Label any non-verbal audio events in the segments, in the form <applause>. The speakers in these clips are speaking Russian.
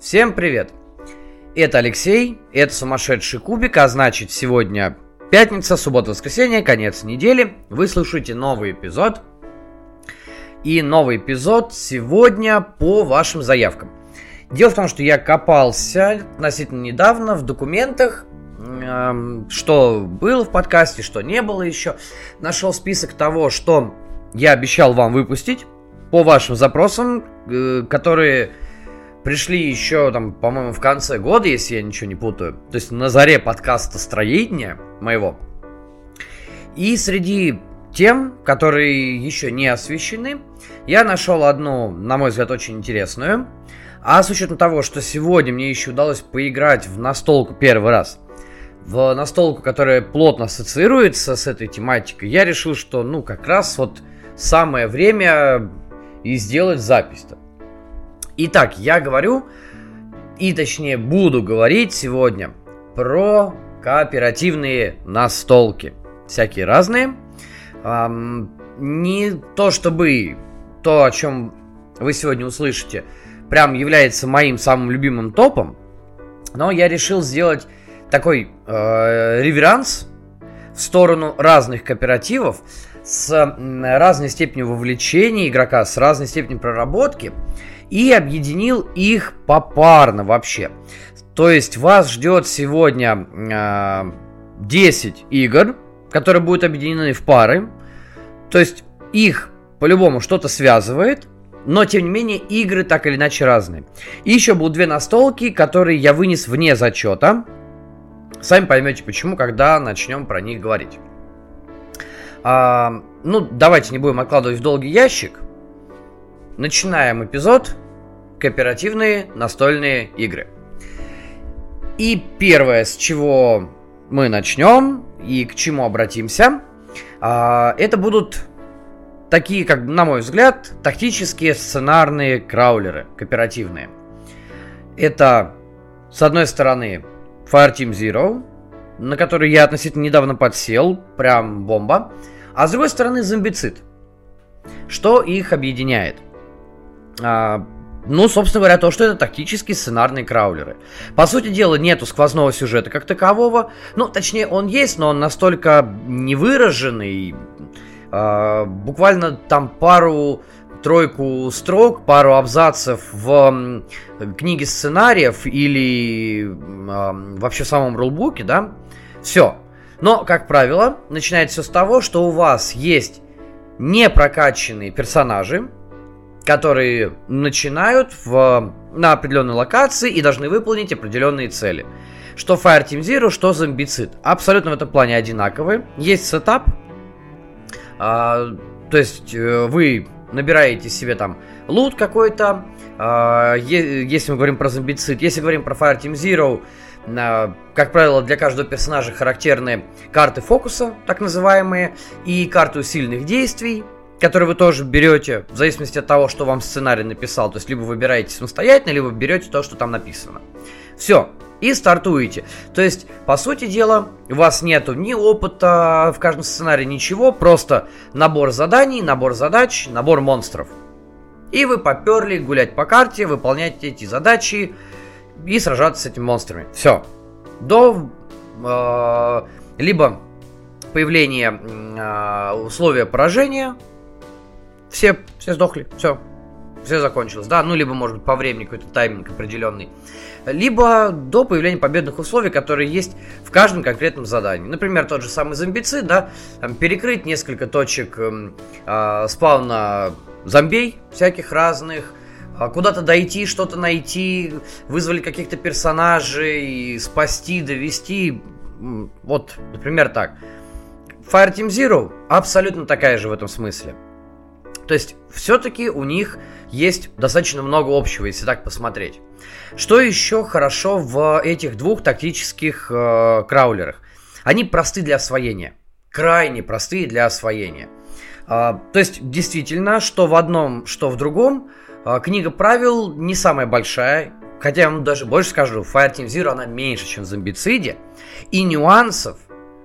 Всем привет! Это Алексей, это сумасшедший кубик, а значит сегодня пятница, суббота, воскресенье, конец недели. Вы слушаете новый эпизод. И новый эпизод сегодня по вашим заявкам. Дело в том, что я копался относительно недавно в документах, что было в подкасте, что не было еще. Нашел список того, что я обещал вам выпустить по вашим запросам, э, которые пришли еще, там, по-моему, в конце года, если я ничего не путаю. То есть на заре подкаста строения моего. И среди тем, которые еще не освещены, я нашел одну, на мой взгляд, очень интересную. А с учетом того, что сегодня мне еще удалось поиграть в настолку первый раз, в настолку, которая плотно ассоциируется с этой тематикой, я решил, что, ну, как раз вот самое время и сделать запись-то. Итак, я говорю, и точнее буду говорить сегодня про кооперативные настолки. Всякие разные. Эм, не то чтобы то, о чем вы сегодня услышите, прям является моим самым любимым топом, но я решил сделать такой э, реверанс в сторону разных кооперативов с разной степенью вовлечения игрока, с разной степенью проработки и объединил их попарно вообще. То есть вас ждет сегодня э, 10 игр, которые будут объединены в пары. То есть их по-любому что-то связывает, но тем не менее игры так или иначе разные. И еще будут две настолки, которые я вынес вне зачета. Сами поймете почему, когда начнем про них говорить. А, ну, давайте не будем откладывать в долгий ящик. Начинаем эпизод кооперативные настольные игры. И первое, с чего мы начнем и к чему обратимся, а, это будут такие, как на мой взгляд, тактические сценарные краулеры, кооперативные. Это, с одной стороны, Fireteam Zero, на который я относительно недавно подсел, прям бомба. А с другой стороны, зомбицид. Что их объединяет? А, ну, собственно говоря, то, что это тактические сценарные краулеры. По сути дела, нету сквозного сюжета как такового. Ну, точнее, он есть, но он настолько невыраженный. Э, буквально там пару тройку строк, пару абзацев в книге сценариев или э, вообще в самом рулбуке, да, все. Но, как правило, начинается все с того, что у вас есть непрокачанные персонажи, которые начинают в, на определенной локации и должны выполнить определенные цели. Что Fireteam Zero, что Zombicide. Абсолютно в этом плане одинаковые. Есть сетап. А, то есть э, вы набираете себе там лут какой-то. А, если мы говорим про Zombicide. Если говорим про Fireteam Zero, а, как правило, для каждого персонажа характерны карты фокуса, так называемые, и карты усиленных действий, который вы тоже берете в зависимости от того, что вам сценарий написал. То есть, либо выбираете самостоятельно, либо берете то, что там написано. Все, и стартуете. То есть, по сути дела, у вас нету ни опыта в каждом сценарии, ничего, просто набор заданий, набор задач, набор монстров. И вы поперли гулять по карте, выполнять эти задачи и сражаться с этими монстрами. Все. До э, либо появления э, условия поражения, все, все сдохли, все, все закончилось, да, ну, либо, может быть, по времени какой-то тайминг определенный, либо до появления победных условий, которые есть в каждом конкретном задании. Например, тот же самый зомбицид, да, там, перекрыть несколько точек э, спауна зомбей всяких разных, а, куда-то дойти, что-то найти, вызвали каких-то персонажей, спасти, довести, вот, например, так. Fireteam Zero абсолютно такая же в этом смысле. То есть, все-таки у них есть достаточно много общего, если так посмотреть. Что еще хорошо в этих двух тактических э, краулерах? Они просты для освоения. Крайне простые для освоения. Э, то есть, действительно, что в одном, что в другом, э, книга правил не самая большая. Хотя я вам даже больше скажу, Fireteam Zero она меньше, чем в Зомбициде. И нюансов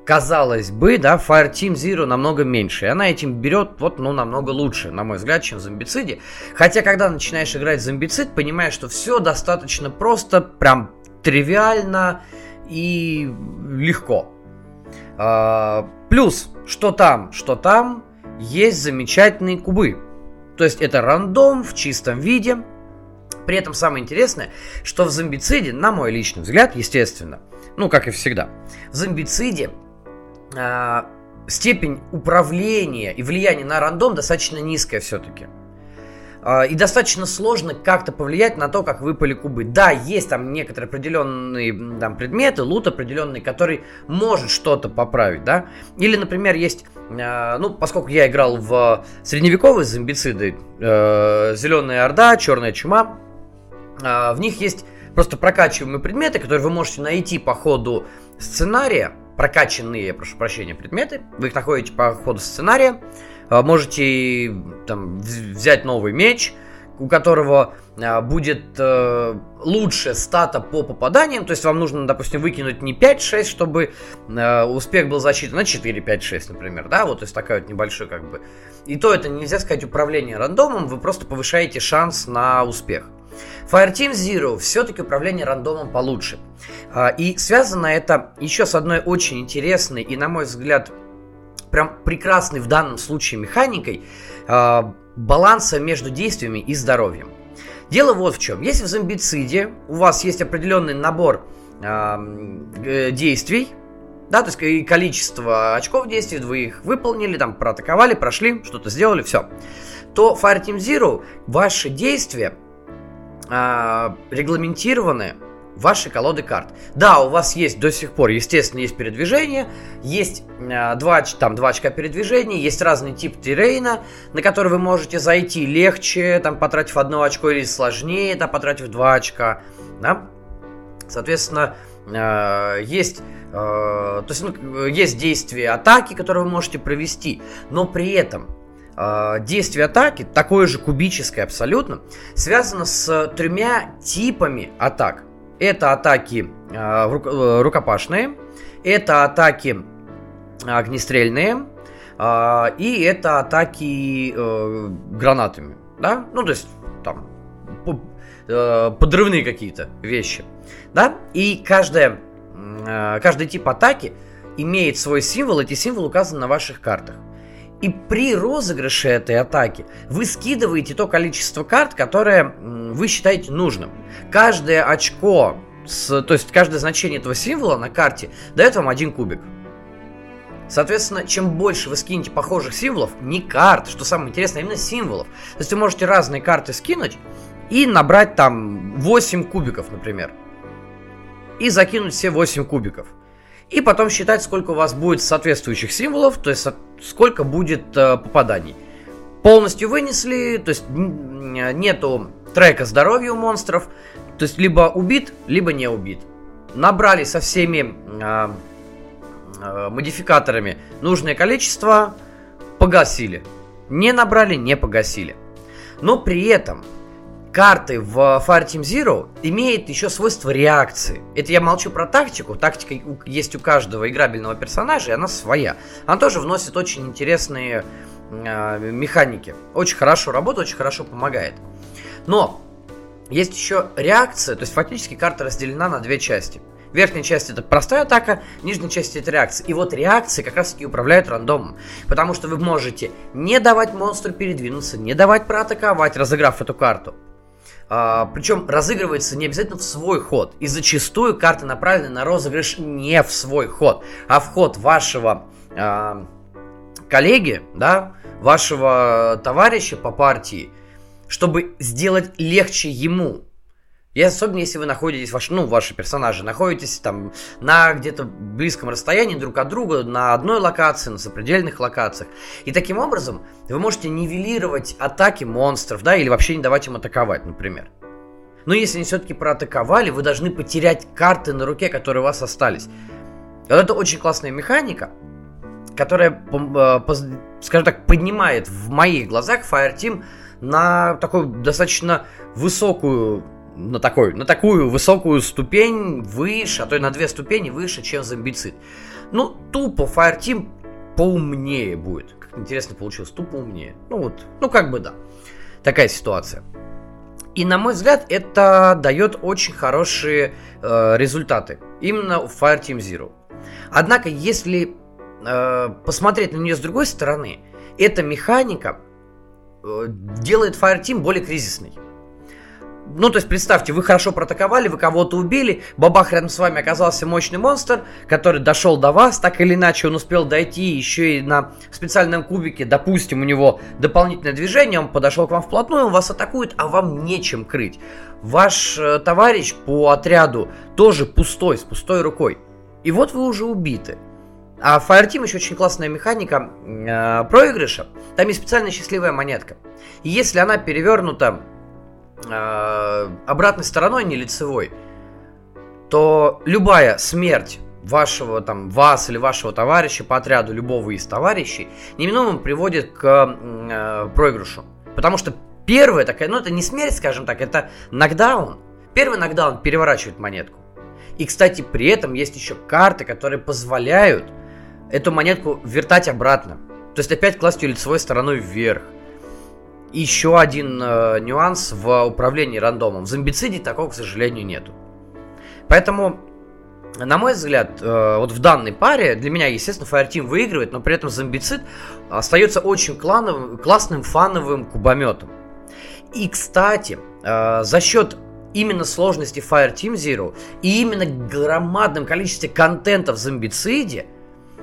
казалось бы, да, Fireteam Zero намного меньше. И она этим берет вот, ну, намного лучше, на мой взгляд, чем в Зомбициде. Хотя, когда начинаешь играть в Зомбицид, понимаешь, что все достаточно просто, прям тривиально и легко. А, плюс, что там, что там, есть замечательные кубы. То есть это рандом в чистом виде. При этом самое интересное, что в зомбициде, на мой личный взгляд, естественно, ну как и всегда, в зомбициде степень управления и влияния на рандом достаточно низкая все-таки. Э, и достаточно сложно как-то повлиять на то, как выпали кубы. Да, есть там некоторые определенные там, предметы, лут определенный, который может что-то поправить, да. Или, например, есть, э, ну, поскольку я играл в средневековые зомбициды, э, Зеленая Орда, Черная Чума, э, в них есть просто прокачиваемые предметы, которые вы можете найти по ходу сценария, прокачанные, прошу прощения, предметы, вы их находите по ходу сценария, а, можете там, взять новый меч, у которого а, будет э, лучше стата по попаданиям, то есть вам нужно, допустим, выкинуть не 5-6, чтобы э, успех был засчитан, а 4-5-6, например, да, вот, то есть такая вот небольшой как бы. И то это нельзя сказать управление рандомом, вы просто повышаете шанс на успех. Fireteam Zero все-таки управление рандомом получше. А, и связано это еще с одной очень интересной и, на мой взгляд, прям прекрасной в данном случае механикой а, баланса между действиями и здоровьем. Дело вот в чем. Если в зомбициде у вас есть определенный набор э, действий, да, то есть и количество очков действий, вы их выполнили, там, проатаковали, прошли, что-то сделали, все, то Fireteam Zero ваши действия э, регламентированы ваши колоды карт. Да, у вас есть до сих пор, естественно, есть передвижение, есть э, два, там, два очка передвижения, есть разный тип террейна, на который вы можете зайти легче, там, потратив одно очко, или сложнее, там, потратив два очка, да? Соответственно, э, есть, э, то есть, ну, есть действия атаки, которые вы можете провести, но при этом э, действие атаки, такое же кубическое абсолютно, связано с тремя типами атак. Это атаки э, рукопашные, это атаки огнестрельные, э, и это атаки э, гранатами. Да? Ну, то есть, там, э, подрывные какие-то вещи. Да? И каждая, э, каждый тип атаки имеет свой символ, эти символы указаны на ваших картах. И при розыгрыше этой атаки вы скидываете то количество карт, которое вы считаете нужным. Каждое очко, с, то есть каждое значение этого символа на карте дает вам один кубик. Соответственно, чем больше вы скинете похожих символов, не карт, что самое интересное, а именно символов. То есть вы можете разные карты скинуть и набрать там 8 кубиков, например. И закинуть все 8 кубиков и потом считать, сколько у вас будет соответствующих символов, то есть сколько будет э, попаданий. Полностью вынесли, то есть нету трека здоровья у монстров, то есть либо убит, либо не убит. Набрали со всеми э, э, модификаторами нужное количество, погасили. Не набрали, не погасили. Но при этом карты в Fireteam Zero имеет еще свойство реакции. Это я молчу про тактику. Тактика есть у каждого играбельного персонажа, и она своя. Она тоже вносит очень интересные э, механики. Очень хорошо работает, очень хорошо помогает. Но есть еще реакция, то есть фактически карта разделена на две части. Верхняя часть это простая атака, нижняя часть это реакция. И вот реакции как раз таки управляют рандомом. Потому что вы можете не давать монстру передвинуться, не давать проатаковать, разыграв эту карту. А, причем разыгрывается не обязательно в свой ход. И зачастую карты направлены на розыгрыш не в свой ход, а в ход вашего а, коллеги, да, вашего товарища по партии, чтобы сделать легче ему и особенно если вы находитесь, ваш, ну, ваши персонажи находитесь там на где-то близком расстоянии друг от друга, на одной локации, на сопредельных локациях. И таким образом вы можете нивелировать атаки монстров, да, или вообще не давать им атаковать, например. Но если они все-таки проатаковали, вы должны потерять карты на руке, которые у вас остались. Вот это очень классная механика, которая, э, скажем так, поднимает в моих глазах Fireteam на такую достаточно высокую на, такой, на такую высокую ступень выше, а то и на две ступени выше, чем зомбицид. Ну, тупо Fireteam поумнее будет. Как интересно получилось, тупо умнее. Ну вот, ну как бы да. Такая ситуация. И на мой взгляд, это дает очень хорошие э, результаты. Именно в Fireteam Zero. Однако, если э, посмотреть на нее с другой стороны, эта механика э, делает Fireteam более кризисной. Ну, то есть, представьте, вы хорошо протаковали, вы кого-то убили, бабах рядом с вами оказался мощный монстр, который дошел до вас, так или иначе он успел дойти еще и на специальном кубике, допустим, у него дополнительное движение, он подошел к вам вплотную, он вас атакует, а вам нечем крыть. Ваш э, товарищ по отряду тоже пустой, с пустой рукой. И вот вы уже убиты. А в Fireteam еще очень классная механика э, проигрыша. Там есть специальная счастливая монетка. И если она перевернута э, обратной стороной, не лицевой, то любая смерть вашего там вас или вашего товарища по отряду любого из товарищей неминуемо приводит к э, проигрышу. Потому что первая такая, ну это не смерть, скажем так, это нокдаун. Первый нокдаун переворачивает монетку. И, кстати, при этом есть еще карты, которые позволяют эту монетку вертать обратно. То есть опять класть ее лицевой стороной вверх еще один э, нюанс в управлении рандомом. В зомбициде такого, к сожалению, нету. Поэтому, на мой взгляд, э, вот в данной паре, для меня, естественно, Fireteam выигрывает, но при этом зомбицид остается очень клановым, классным фановым кубометом. И, кстати, э, за счет именно сложности Fireteam Zero и именно громадном количестве контента в зомбициде,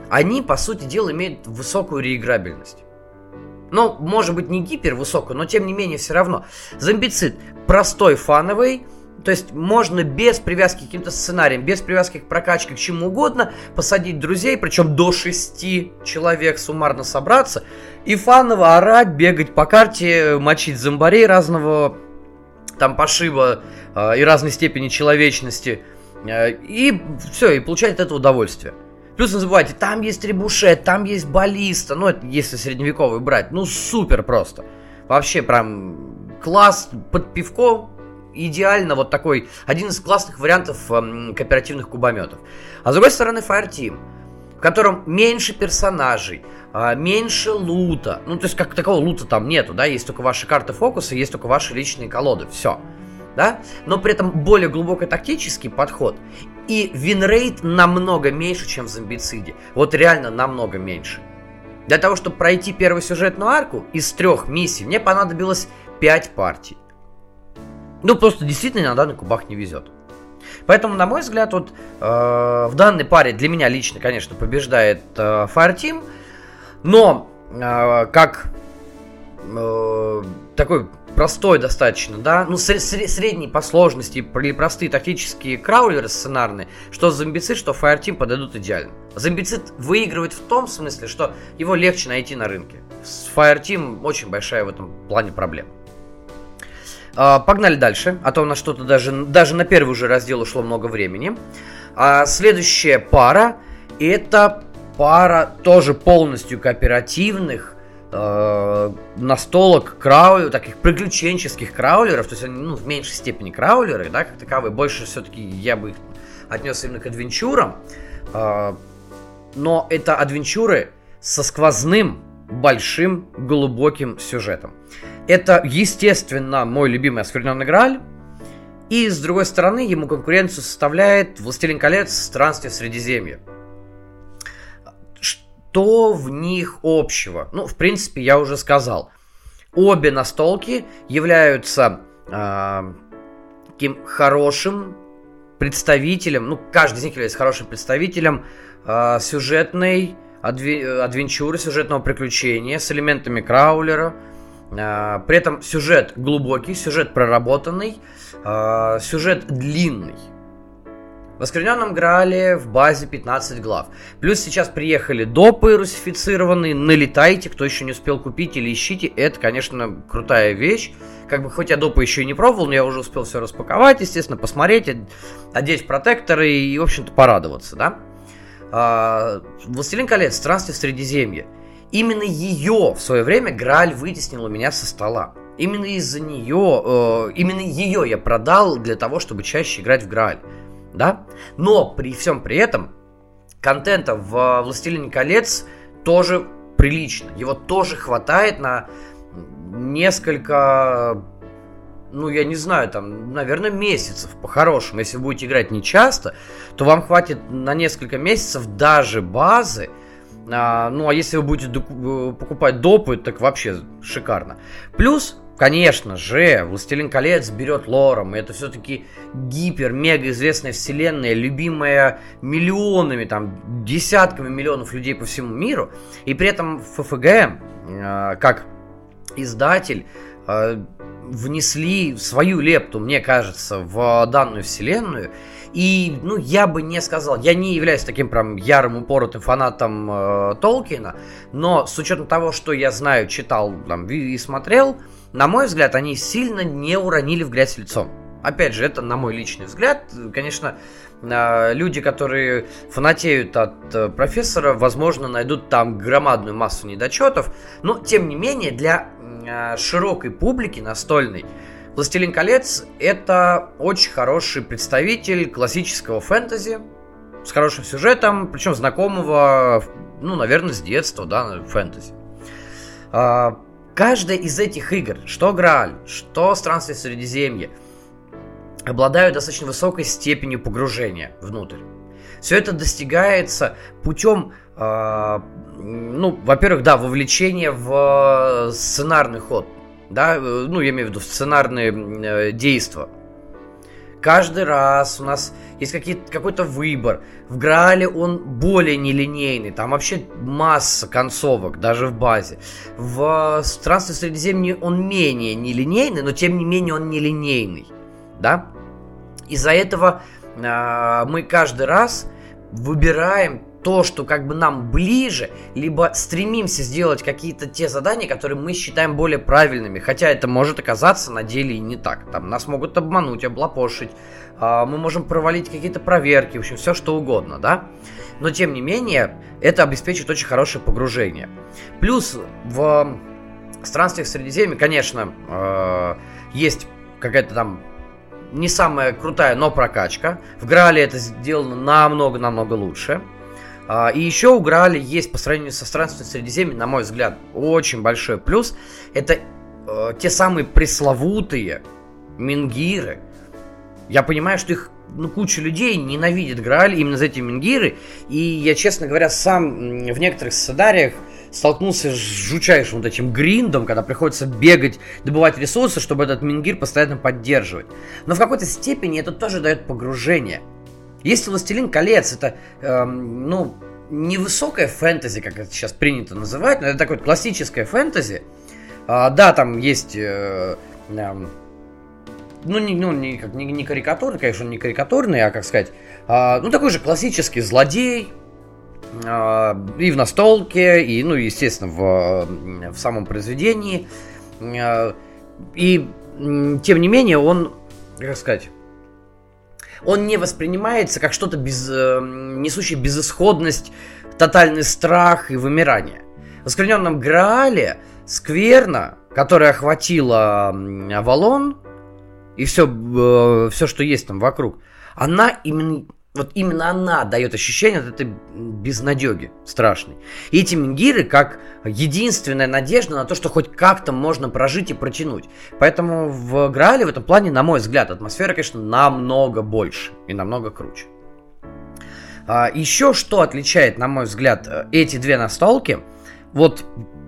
они, по сути дела, имеют высокую реиграбельность. Ну, может быть, не гипер высокую, но тем не менее все равно. Зомбицид простой, фановый, то есть можно без привязки к каким-то сценариям, без привязки к прокачке, к чему угодно, посадить друзей, причем до шести человек суммарно собраться, и фаново орать, бегать по карте, мочить зомбарей разного там пошиба э, и разной степени человечности. Э, и все, и получать от этого удовольствие. Плюс не забывайте, там есть ребушет, там есть баллиста. Ну, это если средневековый брать. Ну, супер просто. Вообще, прям класс под пивко. Идеально вот такой, один из классных вариантов эм, кооперативных кубометов. А с другой стороны, Fireteam, в котором меньше персонажей, э, меньше лута. Ну, то есть, как такого лута там нету, да, есть только ваши карты фокуса, есть только ваши личные колоды, все да, но при этом более глубокий тактический подход. И win rate намного меньше, чем в Zombicide. Вот реально намного меньше. Для того, чтобы пройти первую сюжетную арку из трех миссий, мне понадобилось 5 партий. Ну, просто действительно иногда на кубах не везет. Поэтому, на мой взгляд, вот э, в данной паре для меня лично, конечно, побеждает э, Fireteam. Но э, как э, такой простой достаточно, да, ну, средний по сложности или простые тактические краулеры сценарные, что зомбицид, что Fireteam подойдут идеально. Зомбицид выигрывает в том смысле, что его легче найти на рынке. С Fireteam очень большая в этом плане проблема. А, погнали дальше, а то у нас что-то даже, даже на первый уже раздел ушло много времени. А, следующая пара, это пара тоже полностью кооперативных э, настолок краулер, таких приключенческих краулеров, то есть они ну, в меньшей степени краулеры, да, как таковые, больше все-таки я бы их отнес именно к адвенчурам, э, но это адвенчуры со сквозным, большим, глубоким сюжетом. Это, естественно, мой любимый оскверненный Грааль, и, с другой стороны, ему конкуренцию составляет «Властелин колец. Странствие в Средиземье». Что в них общего? Ну, в принципе, я уже сказал. Обе настолки являются э, таким хорошим представителем, ну, каждый из них является хорошим представителем э, сюжетной адве- адвенчуры, сюжетного приключения с элементами краулера. Э, при этом сюжет глубокий, сюжет проработанный, э, сюжет длинный. В Оскверненном Граале в базе 15 глав. Плюс сейчас приехали допы русифицированные, налетайте, кто еще не успел купить или ищите. Это, конечно, крутая вещь. Как бы, хоть я допы еще и не пробовал, но я уже успел все распаковать, естественно, посмотреть, одеть протекторы и, в общем-то, порадоваться, да. А, Властелин колец, странствие в Средиземье. Именно ее в свое время Грааль вытеснил у меня со стола. Именно из-за нее, э, именно ее я продал для того, чтобы чаще играть в Грааль. Да? Но при всем при этом контента в «Властелине колец» тоже прилично. Его тоже хватает на несколько, ну, я не знаю, там, наверное, месяцев по-хорошему. Если будете играть не часто, то вам хватит на несколько месяцев даже базы. А, ну, а если вы будете э, покупать допы, так вообще шикарно. Плюс Конечно же, «Властелин колец» берет лором, и это все-таки гипер-мега известная вселенная, любимая миллионами, там, десятками миллионов людей по всему миру. И при этом ФФГ, э, как издатель, э, внесли свою лепту, мне кажется, в данную вселенную. И, ну, я бы не сказал, я не являюсь таким прям ярым, упоротым фанатом э, Толкина, но с учетом того, что я знаю, читал там, и смотрел, на мой взгляд, они сильно не уронили в грязь лицом. Опять же, это на мой личный взгляд. Конечно, э, люди, которые фанатеют от э, профессора, возможно, найдут там громадную массу недочетов. Но, тем не менее, для э, широкой публики настольной «Властелин колец» — это очень хороший представитель классического фэнтези, с хорошим сюжетом, причем знакомого, ну, наверное, с детства, да, фэнтези. А, каждая из этих игр, что Грааль, что Странствие Средиземья, обладают достаточно высокой степенью погружения внутрь. Все это достигается путем, э, ну, во-первых, да, вовлечения в сценарный ход да, э, ну, я имею в виду сценарные э, действия. Каждый раз у нас есть какой-то выбор. В Граале он более нелинейный. Там вообще масса концовок, даже в базе. В Странстве Средиземье он менее нелинейный, но тем не менее он нелинейный. Да? Из-за этого э, мы каждый раз выбираем то, что как бы нам ближе, либо стремимся сделать какие-то те задания, которые мы считаем более правильными, хотя это может оказаться на деле и не так. Там нас могут обмануть, облапошить, а, мы можем провалить какие-то проверки, в общем, все что угодно, да? Но тем не менее, это обеспечит очень хорошее погружение. Плюс в странствиях Средиземья, конечно, а, есть какая-то там не самая крутая, но прокачка. В Грале это сделано намного-намного лучше. А, и еще у Граали есть по сравнению со странствием Средиземья, на мой взгляд, очень большой плюс. Это э, те самые пресловутые мингиры. Я понимаю, что их ну, куча людей ненавидит Грааль именно за эти мингиры. И я, честно говоря, сам в некоторых сценариях столкнулся с жучайшим вот этим гриндом, когда приходится бегать, добывать ресурсы, чтобы этот мингир постоянно поддерживать. Но в какой-то степени это тоже дает погружение. Если «Властелин колец» это, эм, ну, невысокая фэнтези, как это сейчас принято называть, но это такое классическое фэнтези. А, да, там есть... Э, э, ну, не, ну, не, как, не, не карикатурный, конечно, не карикатурный, а, как сказать, а, ну, такой же классический злодей, а, и в настолке, и, ну, естественно, в, в самом произведении. А, и, тем не менее, он, как сказать, он не воспринимается как что-то без, э, несущее безысходность, тотальный страх и вымирание. В оскверненном Граале скверна, которая охватила Авалон, и все, э, все, что есть там вокруг, она именно вот именно она дает ощущение от этой безнадеги страшной. И эти мингиры как единственная надежда на то, что хоть как-то можно прожить и протянуть. Поэтому в Граале в этом плане, на мой взгляд, атмосфера, конечно, намного больше и намного круче. А, еще что отличает, на мой взгляд, эти две настолки, вот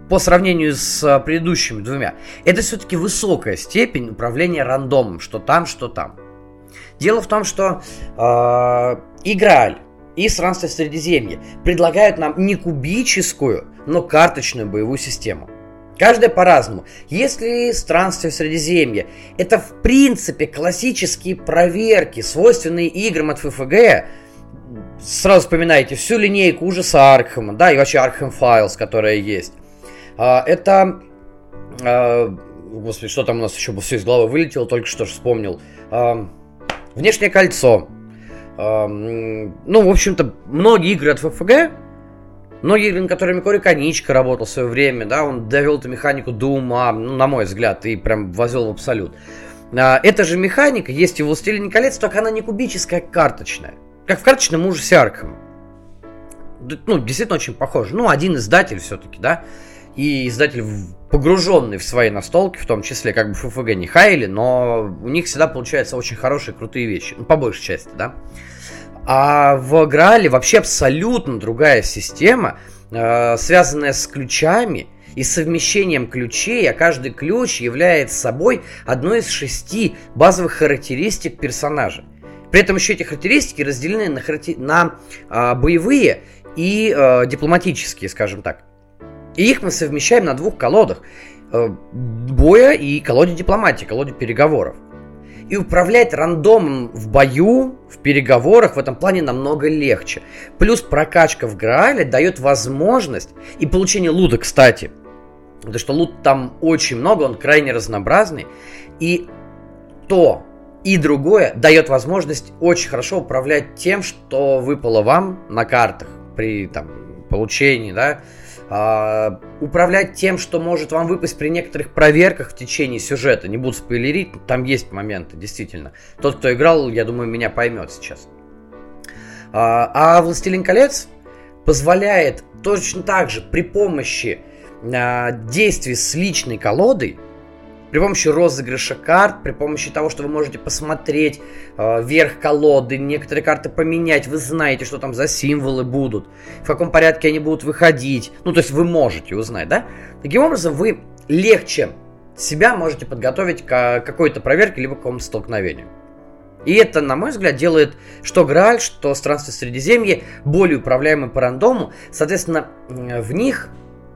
по сравнению с предыдущими двумя, это все-таки высокая степень управления рандомом, что там, что там. Дело в том, что э, Играль и Странствие Средиземья предлагают нам не кубическую, но карточную боевую систему. Каждая по-разному. Если странствие в Средиземье это в принципе классические проверки, свойственные играм от ФФГ, сразу вспоминайте всю линейку ужаса Аркхема, да, и вообще Arkham Files, которая есть. А, это... А, господи, что там у нас еще все из головы вылетело, только что вспомнил. А, Внешнее кольцо. Ну, в общем-то, многие игры от ФФГ Многие игры, на которыми Кори Коничка работал в свое время, да, он довел эту механику до ума, ну, на мой взгляд, и прям возвел в абсолют. А, эта же механика есть и в «Властелине колец», только она не кубическая, а карточная. Как в карточном ужасе Аркхема. Ну, действительно очень похоже. Ну, один издатель все-таки, да. И издатель погруженный в свои настолки, в том числе как бы ФФГ не Хайли, но у них всегда получаются очень хорошие, крутые вещи. Ну, по большей части, да. А в Граале вообще абсолютно другая система, э, связанная с ключами и совмещением ключей, а каждый ключ является собой одной из шести базовых характеристик персонажа. При этом еще эти характеристики разделены на, на э, боевые и э, дипломатические, скажем так. И их мы совмещаем на двух колодах э, боя и колоде дипломатии, колоде переговоров. И управлять рандомом в бою, в переговорах в этом плане намного легче. Плюс прокачка в Граале дает возможность, и получение лута, кстати, потому что лут там очень много, он крайне разнообразный, и то, и другое дает возможность очень хорошо управлять тем, что выпало вам на картах при там, получении, да, а, управлять тем, что может вам выпасть при некоторых проверках в течение сюжета. Не буду спойлерить, там есть моменты, действительно. Тот, кто играл, я думаю, меня поймет сейчас. А, а «Властелин колец» позволяет точно так же при помощи а, действий с личной колодой при помощи розыгрыша карт, при помощи того, что вы можете посмотреть э, верх колоды, некоторые карты поменять, вы знаете, что там за символы будут, в каком порядке они будут выходить. Ну, то есть вы можете узнать, да? Таким образом, вы легче себя можете подготовить к какой-то проверке, либо к какому-то столкновению. И это, на мой взгляд, делает что Грааль, что Странствие Средиземье более управляемы по рандому. Соответственно, в них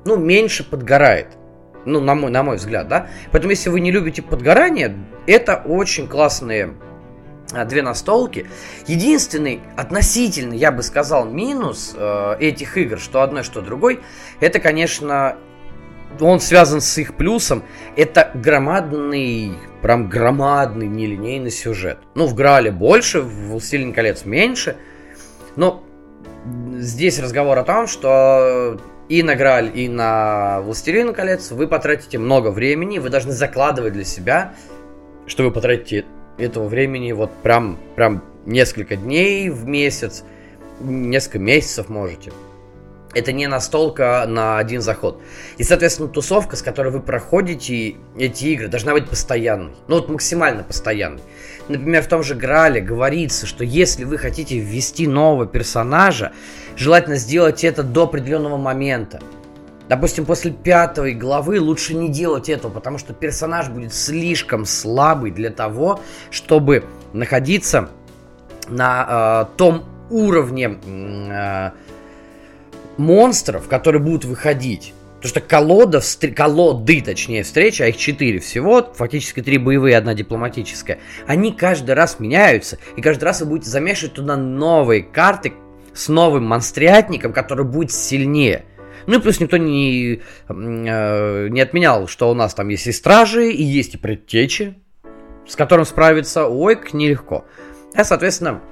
ну, меньше подгорает. Ну, на мой, на мой взгляд, да. Поэтому, если вы не любите подгорание, это очень классные а, две настолки. Единственный относительно, я бы сказал, минус э, этих игр, что одной, что другой, это, конечно, он связан с их плюсом. Это громадный, прям громадный нелинейный сюжет. Ну, в Грале больше, в Властелин колец меньше. Но здесь разговор о том, что и на Граль, и на Властелин колец вы потратите много времени, вы должны закладывать для себя, что вы потратите этого времени вот прям, прям несколько дней в месяц, несколько месяцев можете. Это не настолько на один заход. И, соответственно, тусовка, с которой вы проходите эти игры, должна быть постоянной. Ну вот максимально постоянной. Например, в том же Грале говорится, что если вы хотите ввести нового персонажа, желательно сделать это до определенного момента. Допустим, после пятой главы лучше не делать этого, потому что персонаж будет слишком слабый для того, чтобы находиться на э, том уровне э, монстров, которые будут выходить. Потому что колода, встр... колоды, точнее, встречи, а их четыре всего, фактически три боевые, одна дипломатическая, они каждый раз меняются, и каждый раз вы будете замешивать туда новые карты с новым монстриатником, который будет сильнее. Ну и плюс никто не, э, не отменял, что у нас там есть и стражи, и есть и предтечи, с которым справиться, ой, нелегко. А, соответственно,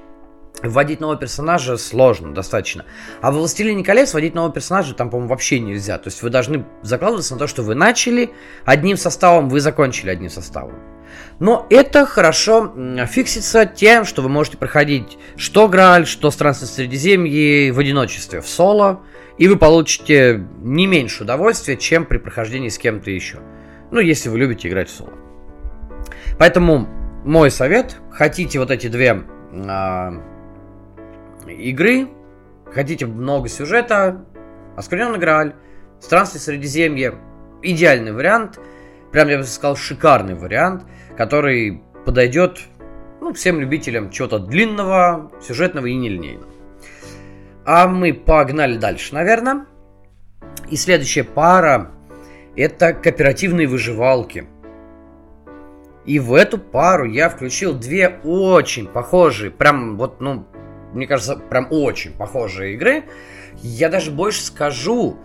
Вводить нового персонажа сложно достаточно. А в «Властелине колец» вводить нового персонажа там, по-моему, вообще нельзя. То есть вы должны закладываться на то, что вы начали одним составом, вы закончили одним составом. Но это хорошо фиксится тем, что вы можете проходить что Грааль, что Странствие Средиземье в одиночестве, в соло, и вы получите не меньше удовольствия, чем при прохождении с кем-то еще. Ну, если вы любите играть в соло. Поэтому мой совет, хотите вот эти две а, игры, хотите много сюжета, Оскверненный Грааль, Странствие Средиземья, идеальный вариант, прям я бы сказал шикарный вариант, который подойдет ну, всем любителям чего-то длинного, сюжетного и нелинейного. А мы погнали дальше, наверное. И следующая пара это кооперативные выживалки. И в эту пару я включил две очень похожие, прям вот, ну, мне кажется, прям очень похожие игры. Я даже больше скажу,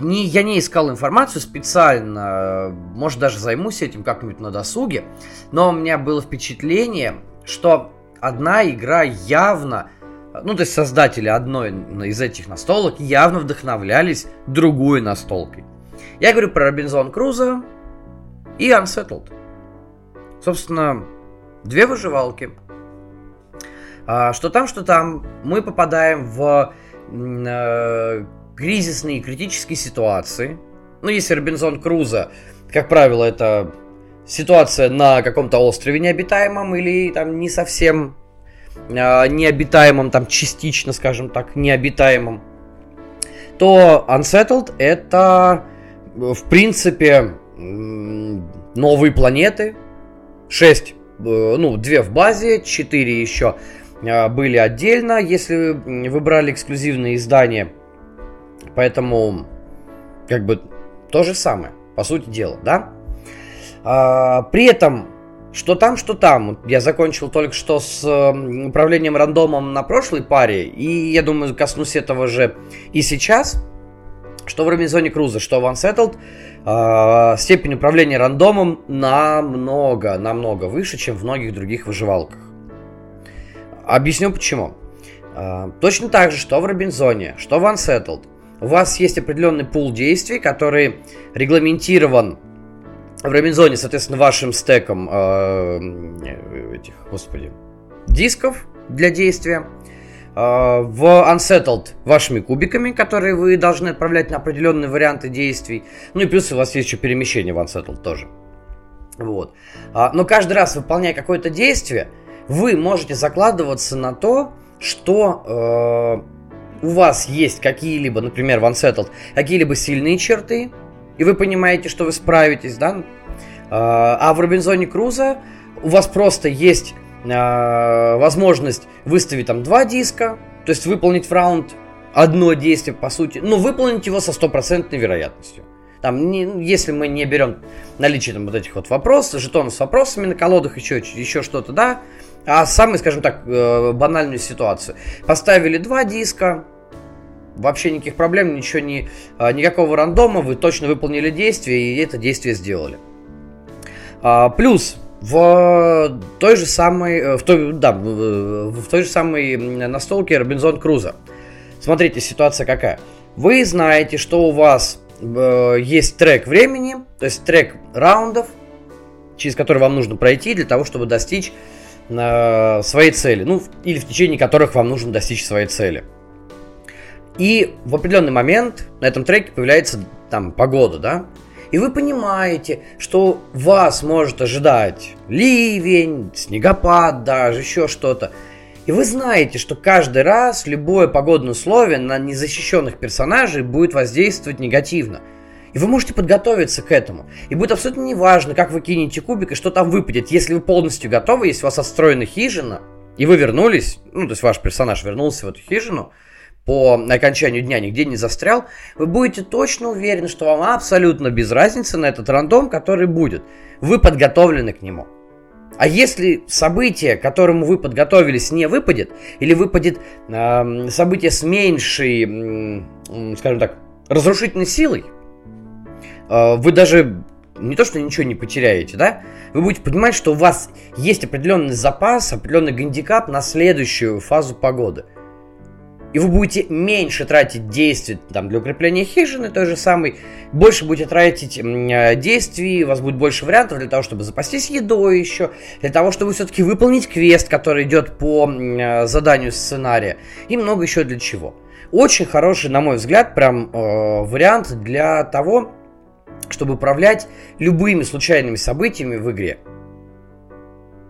не, я не искал информацию специально, может даже займусь этим как-нибудь на досуге, но у меня было впечатление, что одна игра явно ну, то есть создатели одной из этих настолок явно вдохновлялись другой настолкой. Я говорю про Робинзон Круза и Unsettled. Собственно, две выживалки. А, что там, что там, мы попадаем в э, кризисные критические ситуации. Ну, если Робинзон Круза, как правило, это ситуация на каком-то острове необитаемом или там не совсем э, необитаемом, там частично, скажем так, необитаемом, то Unsettled это, в принципе, новые планеты, 6, э, ну, 2 в базе, 4 еще были отдельно, если вы брали эксклюзивные издания. Поэтому, как бы, то же самое, по сути дела, да? А, при этом, что там, что там, я закончил только что с управлением рандомом на прошлой паре, и я думаю, коснусь этого же и сейчас, что в Робинзоне Круза, что в Unsettled, э, степень управления рандомом намного, намного выше, чем в многих других выживалках. Объясню почему. Э, точно так же, что в Робинзоне, что в Unsettled, у вас есть определенный пул действий, который регламентирован в Робинзоне, соответственно, вашим стеком э, этих, господи, дисков для действия. Э, в Unsettled вашими кубиками, которые вы должны отправлять на определенные варианты действий. Ну и плюс у вас есть еще перемещение в Unsettled тоже. Вот. А, но каждый раз, выполняя какое-то действие, вы можете закладываться на то, что э, у вас есть какие-либо, например, в Unsettled, какие-либо сильные черты, и вы понимаете, что вы справитесь, да? А, а в Робинзоне Круза у вас просто есть а, возможность выставить там два диска, то есть выполнить в раунд одно действие, по сути, но выполнить его со стопроцентной вероятностью. Там, не, если мы не берем наличие там вот этих вот вопросов, жетонов с вопросами на колодах, еще, еще что-то, да, а самую, скажем так, э, банальную ситуацию. Поставили два диска, Вообще никаких проблем, ничего не, а, никакого рандома, вы точно выполнили действие и это действие сделали. А, плюс в той же самой, э, в той, да, в той же самой настолке Робинзон Круза. Смотрите, ситуация какая. Вы знаете, что у вас э, есть трек времени, то есть трек раундов, через который вам нужно пройти для того, чтобы достичь своей цели. Ну, или в течение которых вам нужно достичь своей цели. И в определенный момент на этом треке появляется там погода, да? И вы понимаете, что вас может ожидать ливень, снегопад даже, еще что-то. И вы знаете, что каждый раз любое погодное условие на незащищенных персонажей будет воздействовать негативно. И вы можете подготовиться к этому. И будет абсолютно неважно, как вы кинете кубик и что там выпадет. Если вы полностью готовы, если у вас отстроена хижина, и вы вернулись, ну, то есть ваш персонаж вернулся в эту хижину, по окончанию дня нигде не застрял, вы будете точно уверены, что вам абсолютно без разницы на этот рандом, который будет. Вы подготовлены к нему. А если событие, к которому вы подготовились, не выпадет, или выпадет э, событие с меньшей, э, скажем так, разрушительной силой, вы даже не то, что ничего не потеряете, да, вы будете понимать, что у вас есть определенный запас, определенный гандикап на следующую фазу погоды – и вы будете меньше тратить действий там, для укрепления хижины, той же самой, больше будете тратить э, действий, у вас будет больше вариантов для того, чтобы запастись едой еще, для того, чтобы все-таки выполнить квест, который идет по э, заданию сценария, и много еще для чего. Очень хороший, на мой взгляд, прям э, вариант для того, чтобы управлять любыми случайными событиями в игре.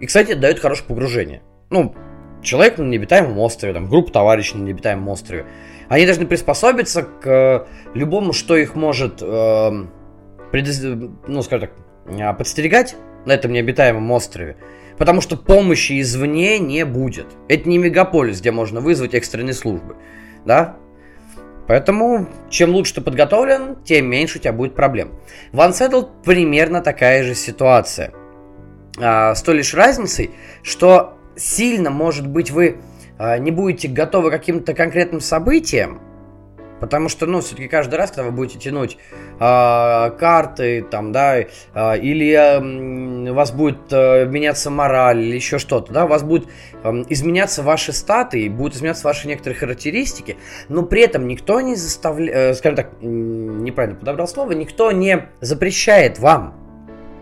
И, кстати, дает хорошее погружение. Ну, человек на необитаемом острове, там, группа товарищей на необитаемом острове. Они должны приспособиться к э, любому, что их может, э, предос... ну, скажем так, э, подстерегать на этом необитаемом острове. Потому что помощи извне не будет. Это не мегаполис, где можно вызвать экстренные службы. Да? Поэтому, чем лучше ты подготовлен, тем меньше у тебя будет проблем. В Unsettled примерно такая же ситуация. А, с той лишь разницей, что сильно, может быть, вы э, не будете готовы к каким-то конкретным событиям, Потому что, ну, все-таки каждый раз, когда вы будете тянуть э, карты, там, да, э, или э, у вас будет э, меняться мораль, или еще что-то, да, у вас будут э, изменяться ваши статы, будут изменяться ваши некоторые характеристики, но при этом никто не заставляет, э, скажем так, неправильно подобрал слово, никто не запрещает вам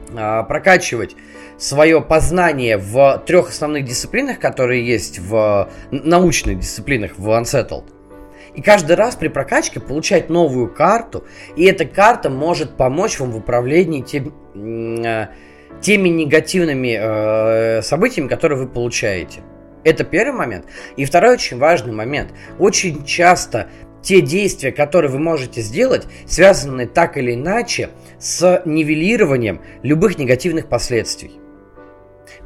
э, прокачивать свое познание в трех основных дисциплинах, которые есть в научных дисциплинах в Unsettled. И каждый раз при прокачке получать новую карту, и эта карта может помочь вам в управлении тем, э, теми негативными э, событиями, которые вы получаете. Это первый момент. И второй очень важный момент. Очень часто те действия, которые вы можете сделать, связаны так или иначе с нивелированием любых негативных последствий.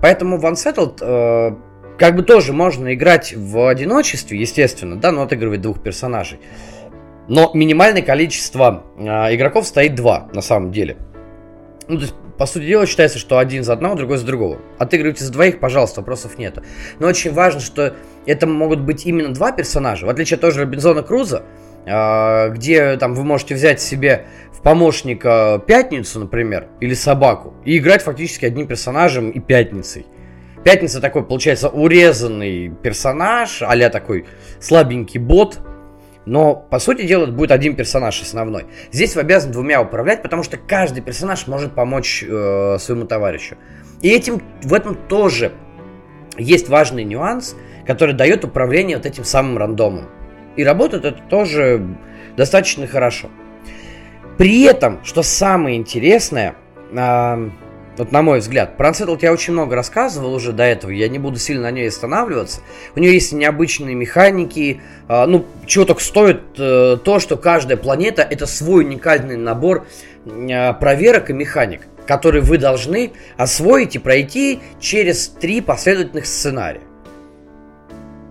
Поэтому в Unsettled э, как бы тоже можно играть в одиночестве, естественно, да, но отыгрывать двух персонажей. Но минимальное количество э, игроков стоит два, на самом деле. Ну, то есть, по сути дела, считается, что один за одного, другой за другого. Отыгрывайте за двоих, пожалуйста, вопросов нету. Но очень важно, что это могут быть именно два персонажа. В отличие от того же Робинзона Круза, э, где там вы можете взять себе в помощника пятницу, например, или собаку, и играть фактически одним персонажем и пятницей. Пятница такой, получается, урезанный персонаж, а такой слабенький бот. Но, по сути дела, будет один персонаж основной. Здесь вы обязаны двумя управлять, потому что каждый персонаж может помочь э, своему товарищу. И этим, в этом тоже есть важный нюанс, который дает управление вот этим самым рандомом. И работает это тоже достаточно хорошо. При этом, что самое интересное, э, вот на мой взгляд. Про Unsettled я очень много рассказывал уже до этого, я не буду сильно на ней останавливаться. У нее есть необычные механики, э, ну, чего только стоит э, то, что каждая планета это свой уникальный набор э, проверок и механик, которые вы должны освоить и пройти через три последовательных сценария.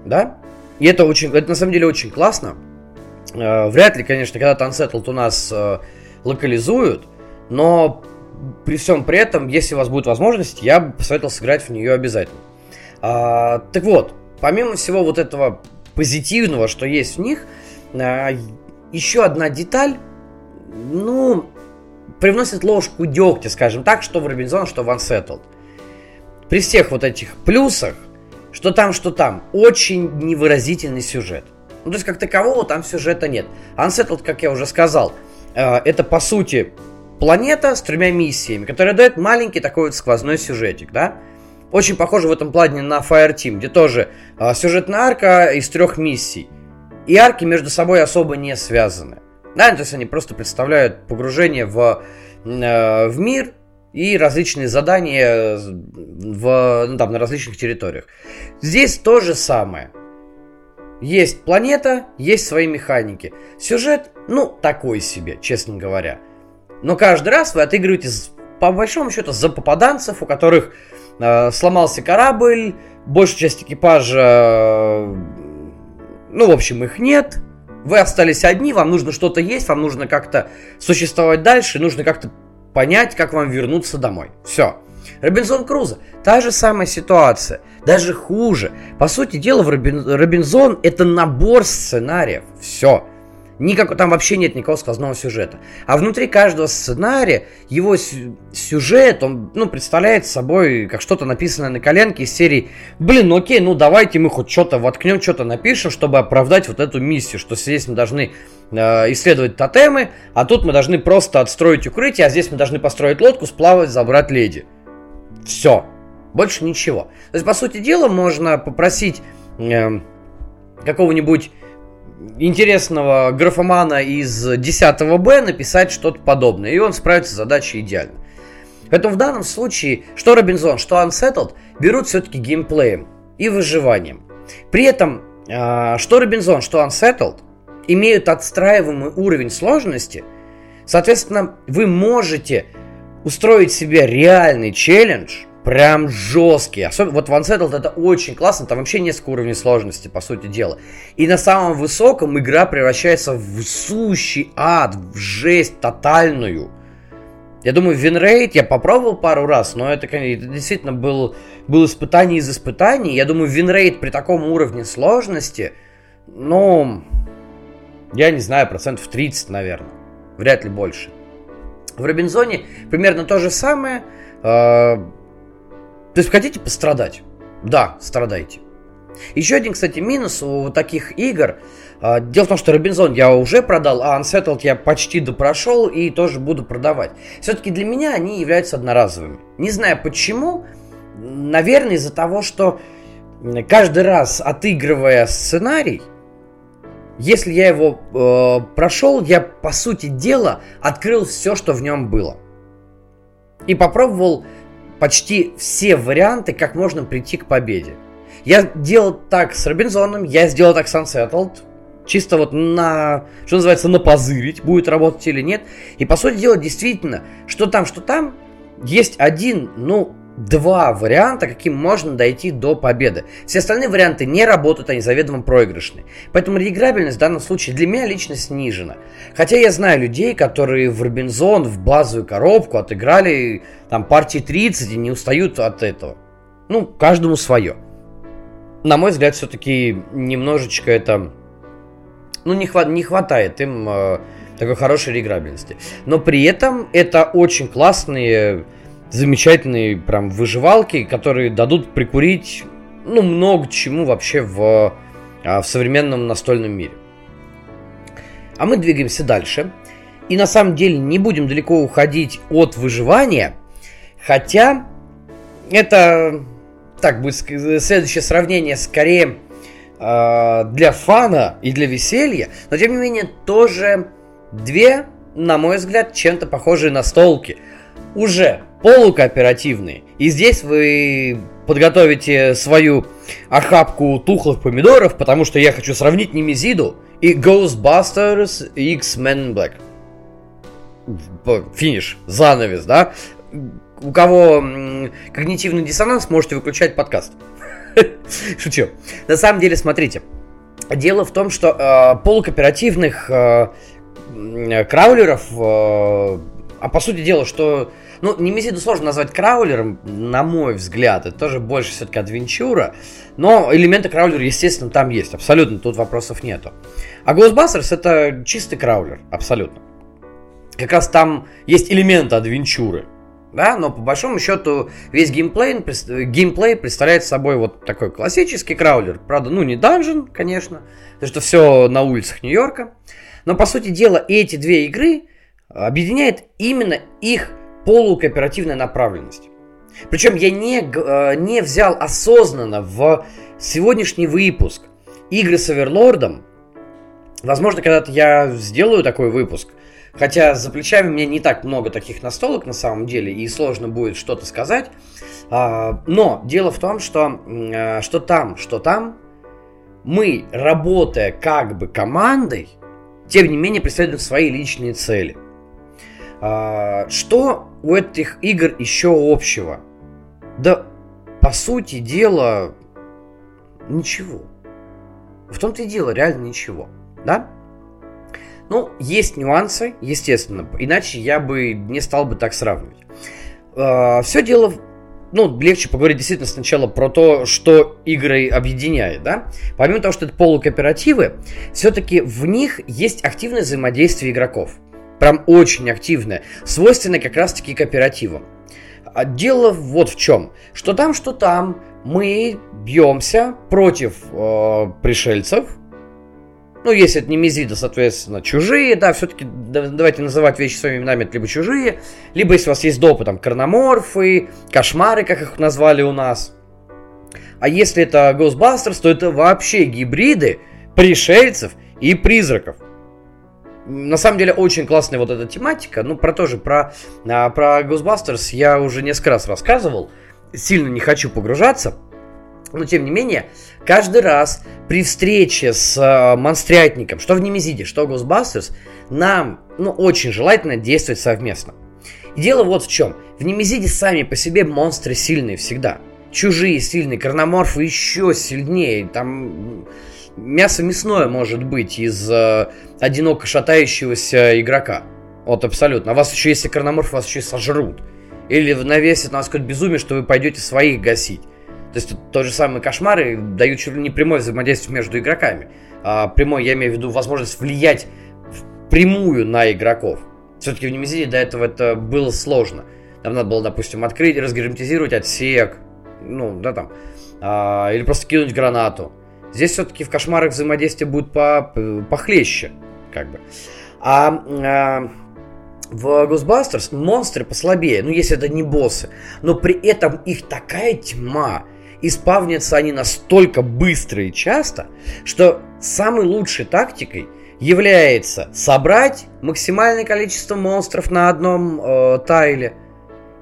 Да? И это очень, это на самом деле очень классно. Э, вряд ли, конечно, когда-то Unsettled у нас э, локализуют, но при всем при этом, если у вас будет возможность, я бы посоветовал сыграть в нее обязательно. А, так вот, помимо всего вот этого позитивного, что есть в них, а, еще одна деталь, ну, привносит ложку дегтя, скажем так, что в Робинзон, что в Unsettled. При всех вот этих плюсах, что там, что там, очень невыразительный сюжет. Ну, то есть, как такового там сюжета нет. Unsettled, как я уже сказал, а, это, по сути, планета с тремя миссиями, которая дает маленький такой вот сквозной сюжетик, да? Очень похоже в этом плане на Fireteam, где тоже э, сюжетная арка из трех миссий. И арки между собой особо не связаны. Да, то есть они просто представляют погружение в, э, в мир и различные задания в, ну, там, на различных территориях. Здесь то же самое. Есть планета, есть свои механики. Сюжет, ну, такой себе, честно говоря. Но каждый раз вы отыгрываете, по большому счету, за попаданцев, у которых э, сломался корабль, большая часть экипажа, э, ну, в общем, их нет. Вы остались одни, вам нужно что-то есть, вам нужно как-то существовать дальше, нужно как-то понять, как вам вернуться домой. Все. Робинзон Крузо. Та же самая ситуация. Даже хуже. По сути дела, в Робин... Робинзон это набор сценариев. Все. Никак, там вообще нет никакого сквозного сюжета. А внутри каждого сценария его сюжет, он, ну, представляет собой как что-то написанное на коленке из серии «Блин, ну окей, ну давайте мы хоть что-то воткнем, что-то напишем, чтобы оправдать вот эту миссию, что здесь мы должны э, исследовать тотемы, а тут мы должны просто отстроить укрытие, а здесь мы должны построить лодку, сплавать, забрать леди». Все. Больше ничего. То есть, по сути дела, можно попросить э, какого-нибудь интересного графомана из 10 Б написать что-то подобное, и он справится с задачей идеально. Поэтому в данном случае, что Робинзон, что Unsettled берут все-таки геймплеем и выживанием. При этом, а, что Робинзон, что Unsettled имеют отстраиваемый уровень сложности, соответственно, вы можете устроить себе реальный челлендж – прям жесткие. Особенно вот One Settled это очень классно, там вообще несколько уровней сложности, по сути дела. И на самом высоком игра превращается в сущий ад, в жесть тотальную. Я думаю, win rate я попробовал пару раз, но это, конечно, действительно был, был испытание из испытаний. Я думаю, win rate при таком уровне сложности, ну, Я не знаю, процентов 30, наверное. Вряд ли больше. В Робинзоне примерно то же самое. То есть хотите пострадать? Да, страдайте. Еще один, кстати, минус у таких игр. А, дело в том, что Робинзон я уже продал, а Unsettled я почти допрошел и тоже буду продавать. Все-таки для меня они являются одноразовыми. Не знаю почему. Наверное, из-за того, что каждый раз отыгрывая сценарий, если я его э, прошел, я, по сути дела, открыл все, что в нем было. И попробовал почти все варианты, как можно прийти к победе. Я делал так с Робинзоном, я сделал так с Unsettled, чисто вот на, что называется, на позырить, будет работать или нет. И по сути дела, действительно, что там, что там, есть один, ну, два варианта, каким можно дойти до победы. Все остальные варианты не работают, они заведомо проигрышные. Поэтому реиграбельность в данном случае для меня лично снижена. Хотя я знаю людей, которые в Робинзон, в базовую коробку отыграли там партии 30 и не устают от этого. Ну, каждому свое. На мой взгляд, все-таки немножечко это... Ну, не, хват, не хватает им э, такой хорошей реиграбельности. Но при этом это очень классные замечательные прям выживалки, которые дадут прикурить, ну, много чему вообще в, а, в современном настольном мире. А мы двигаемся дальше. И на самом деле не будем далеко уходить от выживания, хотя это так будет следующее сравнение скорее э, для фана и для веселья, но тем не менее тоже две, на мой взгляд, чем-то похожие настолки. Уже полукооперативные. И здесь вы подготовите свою охапку тухлых помидоров, потому что я хочу сравнить Немезиду и Ghostbusters X-Men Black. Финиш, занавес, да? У кого когнитивный диссонанс, можете выключать подкаст. <laughs> Шучу. На самом деле, смотрите. Дело в том, что э, полукооперативных э, краулеров, э, а по сути дела, что ну, Немезиду сложно назвать краулером, на мой взгляд. Это тоже больше все-таки адвенчура. Но элементы краулера, естественно, там есть. Абсолютно, тут вопросов нету. А Ghostbusters это чистый краулер, абсолютно. Как раз там есть элементы адвенчуры. Да, но по большому счету весь геймплей, геймплей представляет собой вот такой классический краулер. Правда, ну не данжен, конечно, потому что все на улицах Нью-Йорка. Но по сути дела эти две игры объединяет именно их полукооперативная направленность. Причем я не, э, не взял осознанно в сегодняшний выпуск игры с Оверлордом. Возможно, когда-то я сделаю такой выпуск. Хотя за плечами у меня не так много таких настолок на самом деле, и сложно будет что-то сказать. А, но дело в том, что э, что там, что там, мы, работая как бы командой, тем не менее преследуем свои личные цели. А, что у этих игр еще общего? Да, по сути дела, ничего. В том-то и дело, реально ничего. Да? Ну, есть нюансы, естественно, иначе я бы не стал бы так сравнивать. А, все дело ну, легче поговорить действительно сначала про то, что игры объединяет, да? Помимо того, что это полукооперативы, все-таки в них есть активное взаимодействие игроков прям очень активная, свойственная как раз-таки кооперативам. А дело вот в чем, что там, что там, мы бьемся против э, пришельцев, ну, если это не Мизида, соответственно, чужие, да, все-таки давайте называть вещи своими именами, это либо чужие, либо если у вас есть допы, там, карноморфы, кошмары, как их назвали у нас. А если это Ghostbusters, то это вообще гибриды пришельцев и призраков на самом деле очень классная вот эта тематика. Ну, про тоже, про, а, про Ghostbusters я уже несколько раз рассказывал. Сильно не хочу погружаться. Но, тем не менее, каждый раз при встрече с э, монстрятником, что в Немезиде, что в Ghostbusters, нам, ну, очень желательно действовать совместно. И дело вот в чем. В Немезиде сами по себе монстры сильные всегда. Чужие сильные, карноморфы еще сильнее. Там мясо мясное может быть из э, одиноко шатающегося игрока. Вот абсолютно. А вас еще, если карноморф, вас еще и сожрут. Или навесят на вас какое-то безумие, что вы пойдете своих гасить. То есть тот же самый кошмары дают чуть ли не прямое взаимодействие между игроками. А прямой, я имею в виду возможность влиять прямую на игроков. Все-таки в Немезиде до этого это было сложно. Там надо было, допустим, открыть, разгерметизировать отсек, ну, да, там, а, или просто кинуть гранату. Здесь все-таки в кошмарах взаимодействие будет по, похлеще, как бы. А, а в Ghostbusters монстры послабее, ну, если это не боссы, но при этом их такая тьма, и спавнятся они настолько быстро и часто, что самой лучшей тактикой является собрать максимальное количество монстров на одном э, тайле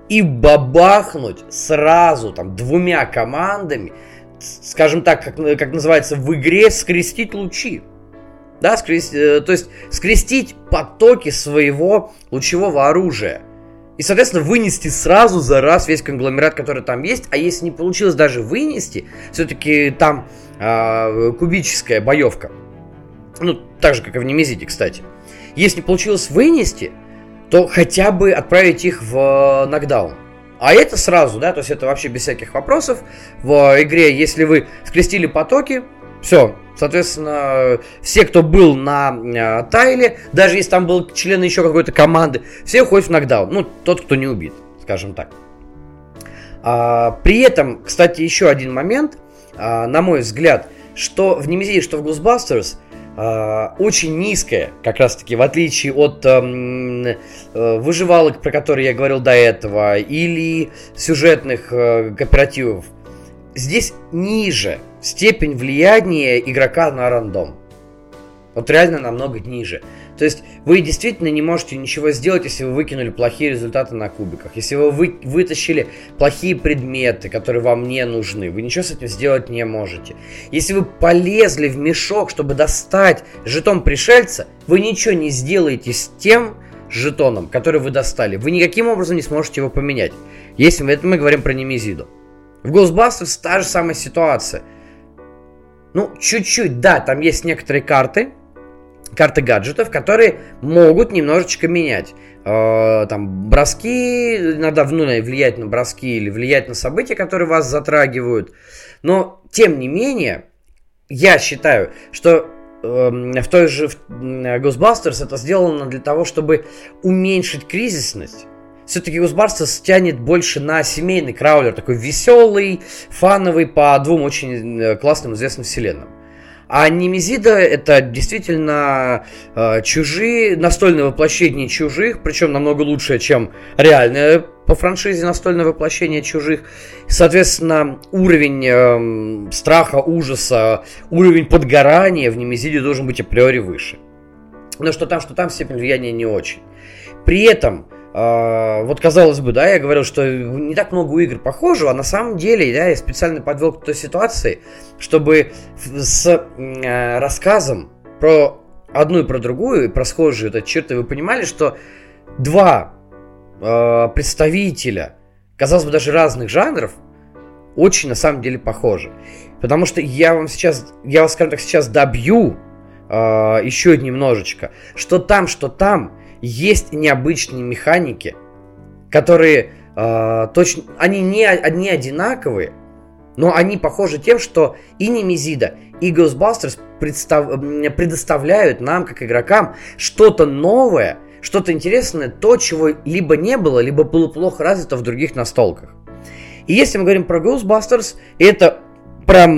и бабахнуть сразу там двумя командами, скажем так, как, как называется в игре, скрестить лучи. Да, скрест, э, то есть скрестить потоки своего лучевого оружия. И, соответственно, вынести сразу за раз весь конгломерат, который там есть. А если не получилось даже вынести, все-таки там э, кубическая боевка. Ну, так же, как и в Немезиде, кстати. Если не получилось вынести, то хотя бы отправить их в нокдаун. А это сразу, да, то есть это вообще без всяких вопросов. В игре, если вы скрестили потоки, все, соответственно, все, кто был на э, тайле, даже если там был член еще какой-то команды, все уходят в нокдаун. Ну, тот, кто не убит, скажем так. А, при этом, кстати, еще один момент, а, на мой взгляд, что в Немезиде, что в Ghostbusters – очень низкая, как раз таки, в отличие от э, выживалок, про которые я говорил до этого, или сюжетных э, кооперативов. Здесь ниже степень влияния игрока на рандом. Вот реально намного ниже. То есть вы действительно не можете ничего сделать, если вы выкинули плохие результаты на кубиках. Если вы, вы вытащили плохие предметы, которые вам не нужны, вы ничего с этим сделать не можете. Если вы полезли в мешок, чтобы достать жетон пришельца, вы ничего не сделаете с тем жетоном, который вы достали. Вы никаким образом не сможете его поменять. Если мы, это мы говорим про Немезиду. В Ghostbusters та же самая ситуация. Ну, чуть-чуть, да, там есть некоторые карты, карты гаджетов, которые могут немножечко менять. Э, там броски, иногда ну, влиять на броски или влиять на события, которые вас затрагивают. Но, тем не менее, я считаю, что э, в той же в Ghostbusters это сделано для того, чтобы уменьшить кризисность. Все-таки Ghostbusters тянет больше на семейный краулер, такой веселый, фановый по двум очень э, классным известным вселенным. А Немезида это действительно э, чужие, настольное воплощение чужих, причем намного лучше, чем реальное по франшизе настольное воплощение чужих. Соответственно, уровень э, страха, ужаса, уровень подгорания в Немезиде должен быть априори выше. Но что там, что там, степень влияния не очень. При этом Uh, вот казалось бы, да, я говорил, что не так много игр похожего, а на самом деле, да, я специально подвел к той ситуации, чтобы с uh, рассказом про одну и про другую, и про схожие вот черты, вы понимали, что два uh, представителя, казалось бы, даже разных жанров, очень на самом деле похожи. Потому что я вам сейчас, я вас, скажем так, сейчас добью еще немножечко, что там, что там, есть необычные механики, которые э, точно, они не, не одинаковые, но они похожи тем, что и Немезида, и Ghostbusters представ, предоставляют нам, как игрокам, что-то новое, что-то интересное, то, чего либо не было, либо было плохо развито в других настолках. И если мы говорим про Ghostbusters, это прям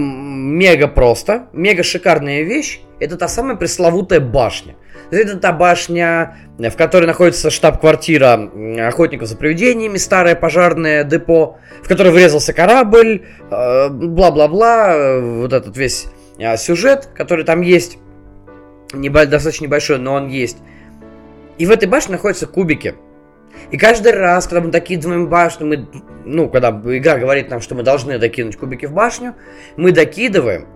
мега просто, мега шикарная вещь, это та самая пресловутая башня. Это та башня, в которой находится штаб-квартира охотников за привидениями, старое пожарное депо, в которое врезался корабль, э, бла-бла-бла, вот этот весь э, сюжет, который там есть, достаточно небольшой, но он есть. И в этой башне находятся кубики. И каждый раз, когда мы докидываем башню, мы, ну, когда игра говорит нам, что мы должны докинуть кубики в башню, мы докидываем,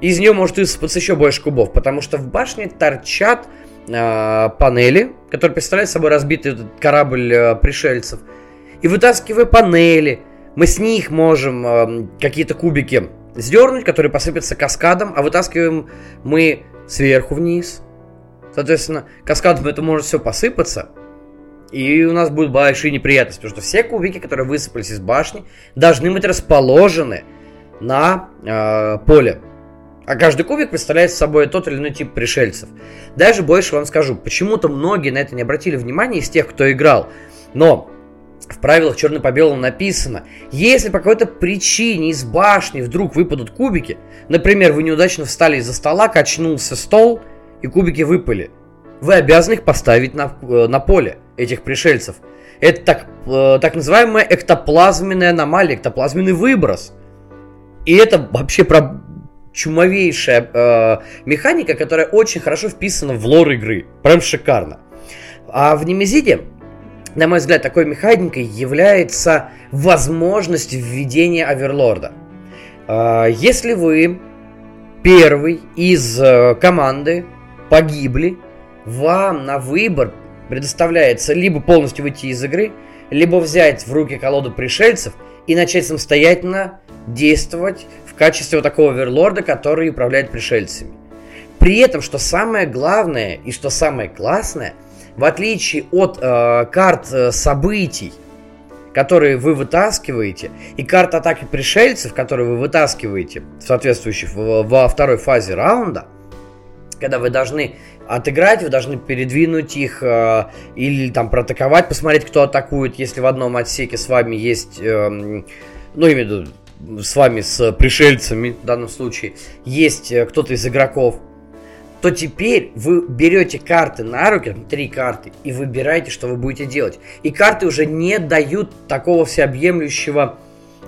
из нее может высыпаться еще больше кубов, потому что в башне торчат э, панели, которые представляют собой разбитый этот корабль э, пришельцев. И вытаскивая панели, мы с них можем э, какие-то кубики сдернуть, которые посыпятся каскадом, а вытаскиваем мы сверху вниз. Соответственно, каскадом это может все посыпаться. И у нас будут большие неприятности, потому что все кубики, которые высыпались из башни, должны быть расположены на э, поле. А каждый кубик представляет собой тот или иной тип пришельцев. Даже больше вам скажу, почему-то многие на это не обратили внимания из тех, кто играл. Но в правилах черно по белому написано, если по какой-то причине из башни вдруг выпадут кубики, например, вы неудачно встали из-за стола, качнулся стол, и кубики выпали, вы обязаны их поставить на, э, на поле, этих пришельцев. Это так, э, так называемая эктоплазменная аномалия, эктоплазменный выброс. И это вообще про чумовейшая э, механика, которая очень хорошо вписана в лор игры. Прям шикарно. А в Немезиде на мой взгляд, такой механикой является возможность введения оверлорда. А, если вы первый из э, команды погибли, вам на выбор предоставляется либо полностью выйти из игры, либо взять в руки колоду пришельцев и начать самостоятельно действовать качестве вот такого оверлорда, который управляет пришельцами. При этом, что самое главное и что самое классное – в отличие от э, карт э, событий, которые вы вытаскиваете, и карт атаки пришельцев, которые вы вытаскиваете, соответствующих во второй фазе раунда, когда вы должны отыграть, вы должны передвинуть их э, или там проатаковать, посмотреть, кто атакует, если в одном отсеке с вами есть, э, ну, имею в виду, с вами, с пришельцами в данном случае, есть э, кто-то из игроков, то теперь вы берете карты на руки, три карты, и выбираете, что вы будете делать. И карты уже не дают такого всеобъемлющего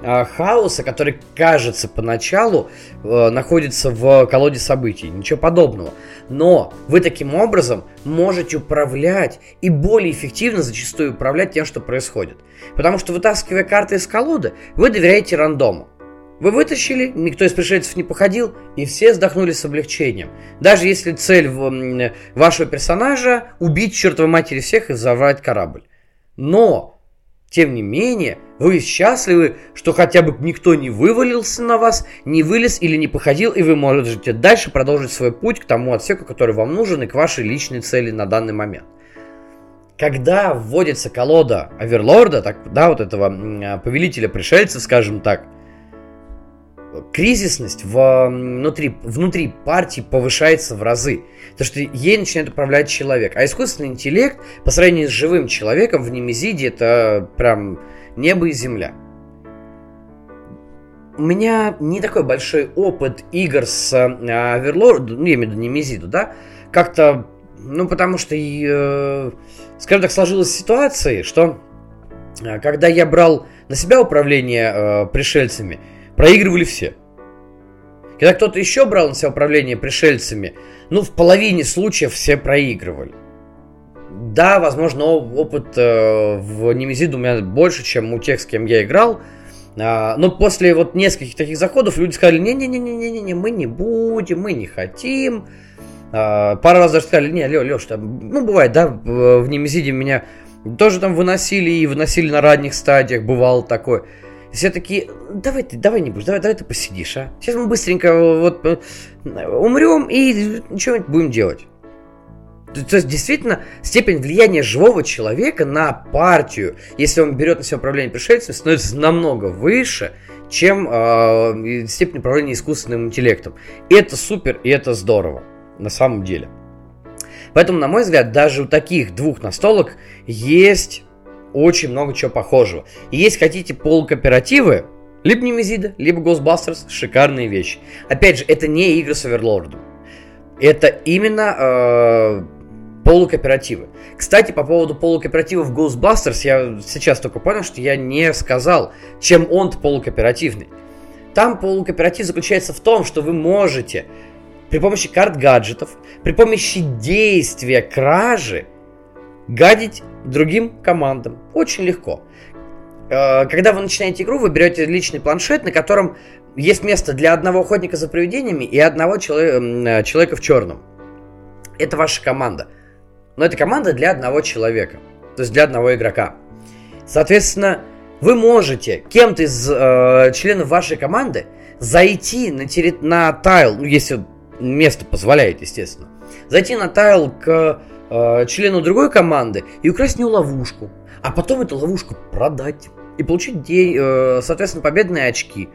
э, хаоса, который, кажется, поначалу э, находится в колоде событий. Ничего подобного. Но вы таким образом можете управлять и более эффективно зачастую управлять тем, что происходит. Потому что вытаскивая карты из колоды, вы доверяете рандому. Вы вытащили, никто из пришельцев не походил, и все вздохнули с облегчением. Даже если цель вашего персонажа убить чертовой матери всех и взорвать корабль. Но, тем не менее, вы счастливы, что хотя бы никто не вывалился на вас, не вылез или не походил, и вы можете дальше продолжить свой путь к тому отсеку, который вам нужен, и к вашей личной цели на данный момент. Когда вводится колода Оверлорда, так, да, вот этого повелителя пришельцев, скажем так, кризисность внутри, внутри партии повышается в разы. Потому что ей начинает управлять человек. А искусственный интеллект по сравнению с живым человеком в Немезиде это прям небо и земля. У меня не такой большой опыт игр с Оверлорд, ну, я имею в виду Немезиду, да, как-то, ну, потому что, э, скажем так, сложилась ситуация, что э, когда я брал на себя управление э, пришельцами, проигрывали все. Когда кто-то еще брал на себя управление пришельцами, ну, в половине случаев все проигрывали. Да, возможно, опыт э, в Немезиду у меня больше, чем у тех, с кем я играл. А, но после вот нескольких таких заходов люди сказали, не-не-не-не-не-не, мы не будем, мы не хотим. А, пару раз даже сказали, не, Лё, Лёш, там, ну, бывает, да, в Немезиде меня тоже там выносили и выносили на ранних стадиях, бывало такое все такие, давай ты, давай не будешь, давай, давай ты посидишь, а. Сейчас мы быстренько вот э, умрем и что-нибудь будем делать. То есть, действительно, степень влияния живого человека на партию, если он берет на себя управление пришельцами, становится намного выше, чем э, степень управления искусственным интеллектом. И это супер, и это здорово, на самом деле. Поэтому, на мой взгляд, даже у таких двух настолок есть очень много чего похожего. И если хотите полукооперативы, либо Немезида, либо Ghostbusters, шикарные вещи. Опять же, это не игры с Оверлордом. Это именно э, полукооперативы. Кстати, по поводу полукооперативов Ghostbusters, я сейчас только понял, что я не сказал, чем он полукооперативный. Там полукооператив заключается в том, что вы можете при помощи карт гаджетов, при помощи действия кражи гадить другим командам. Очень легко. Э, когда вы начинаете игру, вы берете личный планшет, на котором есть место для одного охотника за привидениями и одного э, человека в черном. Это ваша команда. Но это команда для одного человека. То есть для одного игрока. Соответственно, вы можете кем-то из э, членов вашей команды зайти на, терри... на тайл, ну, если место позволяет, естественно, зайти на тайл к э, члену другой команды и украсть не ловушку, а потом эту ловушку продать и получить, день, э, соответственно, победные очки.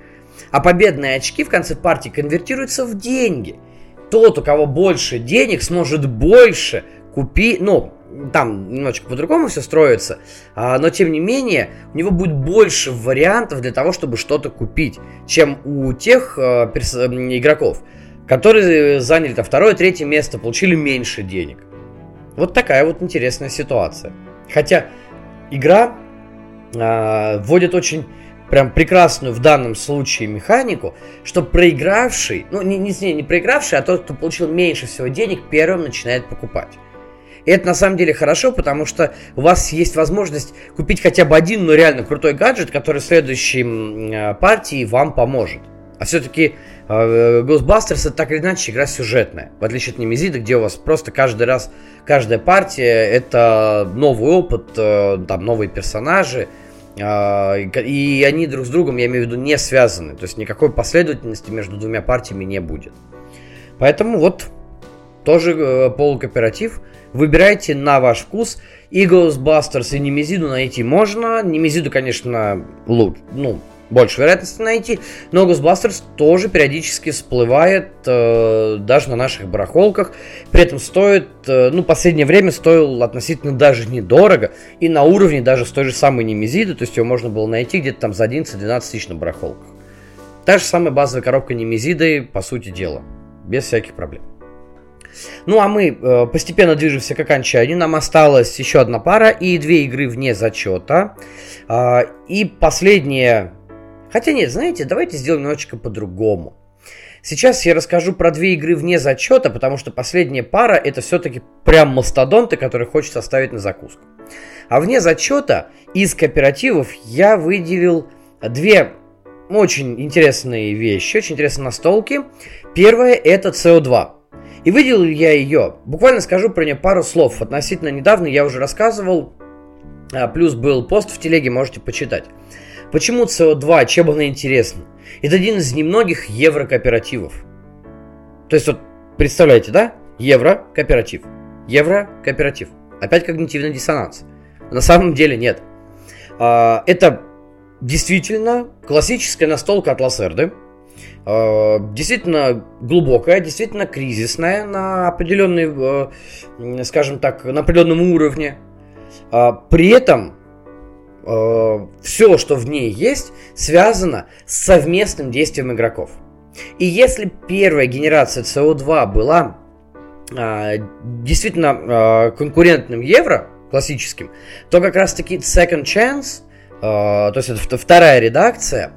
А победные очки в конце партии конвертируются в деньги. Тот, у кого больше денег, сможет больше купить, ну, там немножечко по-другому все строится, а, но тем не менее у него будет больше вариантов для того, чтобы что-то купить, чем у тех а, перс- игроков, которые заняли там второе, третье место, получили меньше денег. Вот такая вот интересная ситуация. Хотя игра э, вводит очень прям прекрасную в данном случае механику, что проигравший, ну не, не, не проигравший, а тот, кто получил меньше всего денег, первым начинает покупать. И это на самом деле хорошо, потому что у вас есть возможность купить хотя бы один, но реально крутой гаджет, который в следующей э, партии вам поможет. А все-таки э, Ghostbusters это так или иначе игра сюжетная. В отличие от Немезида, где у вас просто каждый раз, каждая партия это новый опыт, э, там новые персонажи. И они друг с другом, я имею в виду, не связаны. То есть никакой последовательности между двумя партиями не будет. Поэтому вот тоже полукооператив. Выбирайте на ваш вкус. И Ghostbusters, и Немезиду найти можно. Немезиду, конечно, лучше, ну, больше вероятности найти. Но Ghostbusters тоже периодически всплывает э, даже на наших барахолках. При этом стоит, э, ну, последнее время стоил относительно даже недорого. И на уровне даже с той же самой Немезиды. То есть его можно было найти где-то там за 11-12 тысяч на барахолках. Та же самая базовая коробка Немезиды, по сути дела. Без всяких проблем. Ну а мы э, постепенно движемся к окончанию. Нам осталась еще одна пара и две игры вне зачета. Э, и последняя... Хотя нет, знаете, давайте сделаем немножечко по-другому. Сейчас я расскажу про две игры вне зачета, потому что последняя пара это все-таки прям мастодонты, которые хочется оставить на закуску. А вне зачета из кооперативов я выделил две очень интересные вещи, очень интересные настолки. Первое это CO2. И выделил я ее. Буквально скажу про нее пару слов. Относительно недавно я уже рассказывал. А, плюс был пост в телеге, можете почитать. Почему CO2, чем она интересна? Это один из немногих еврокооперативов. То есть вот представляете, да? Еврокооператив. Еврокооператив. Опять когнитивный диссонанс. На самом деле нет. А, это действительно классическая настолка от Лассерды. Э, действительно глубокая, действительно кризисная на определенной, э, скажем так, на определенном уровне. А, при этом э, все, что в ней есть, связано с совместным действием игроков. И если первая генерация CO2 была а, действительно а, конкурентным евро, классическим, то как раз таки Second Chance, то есть это вторая редакция,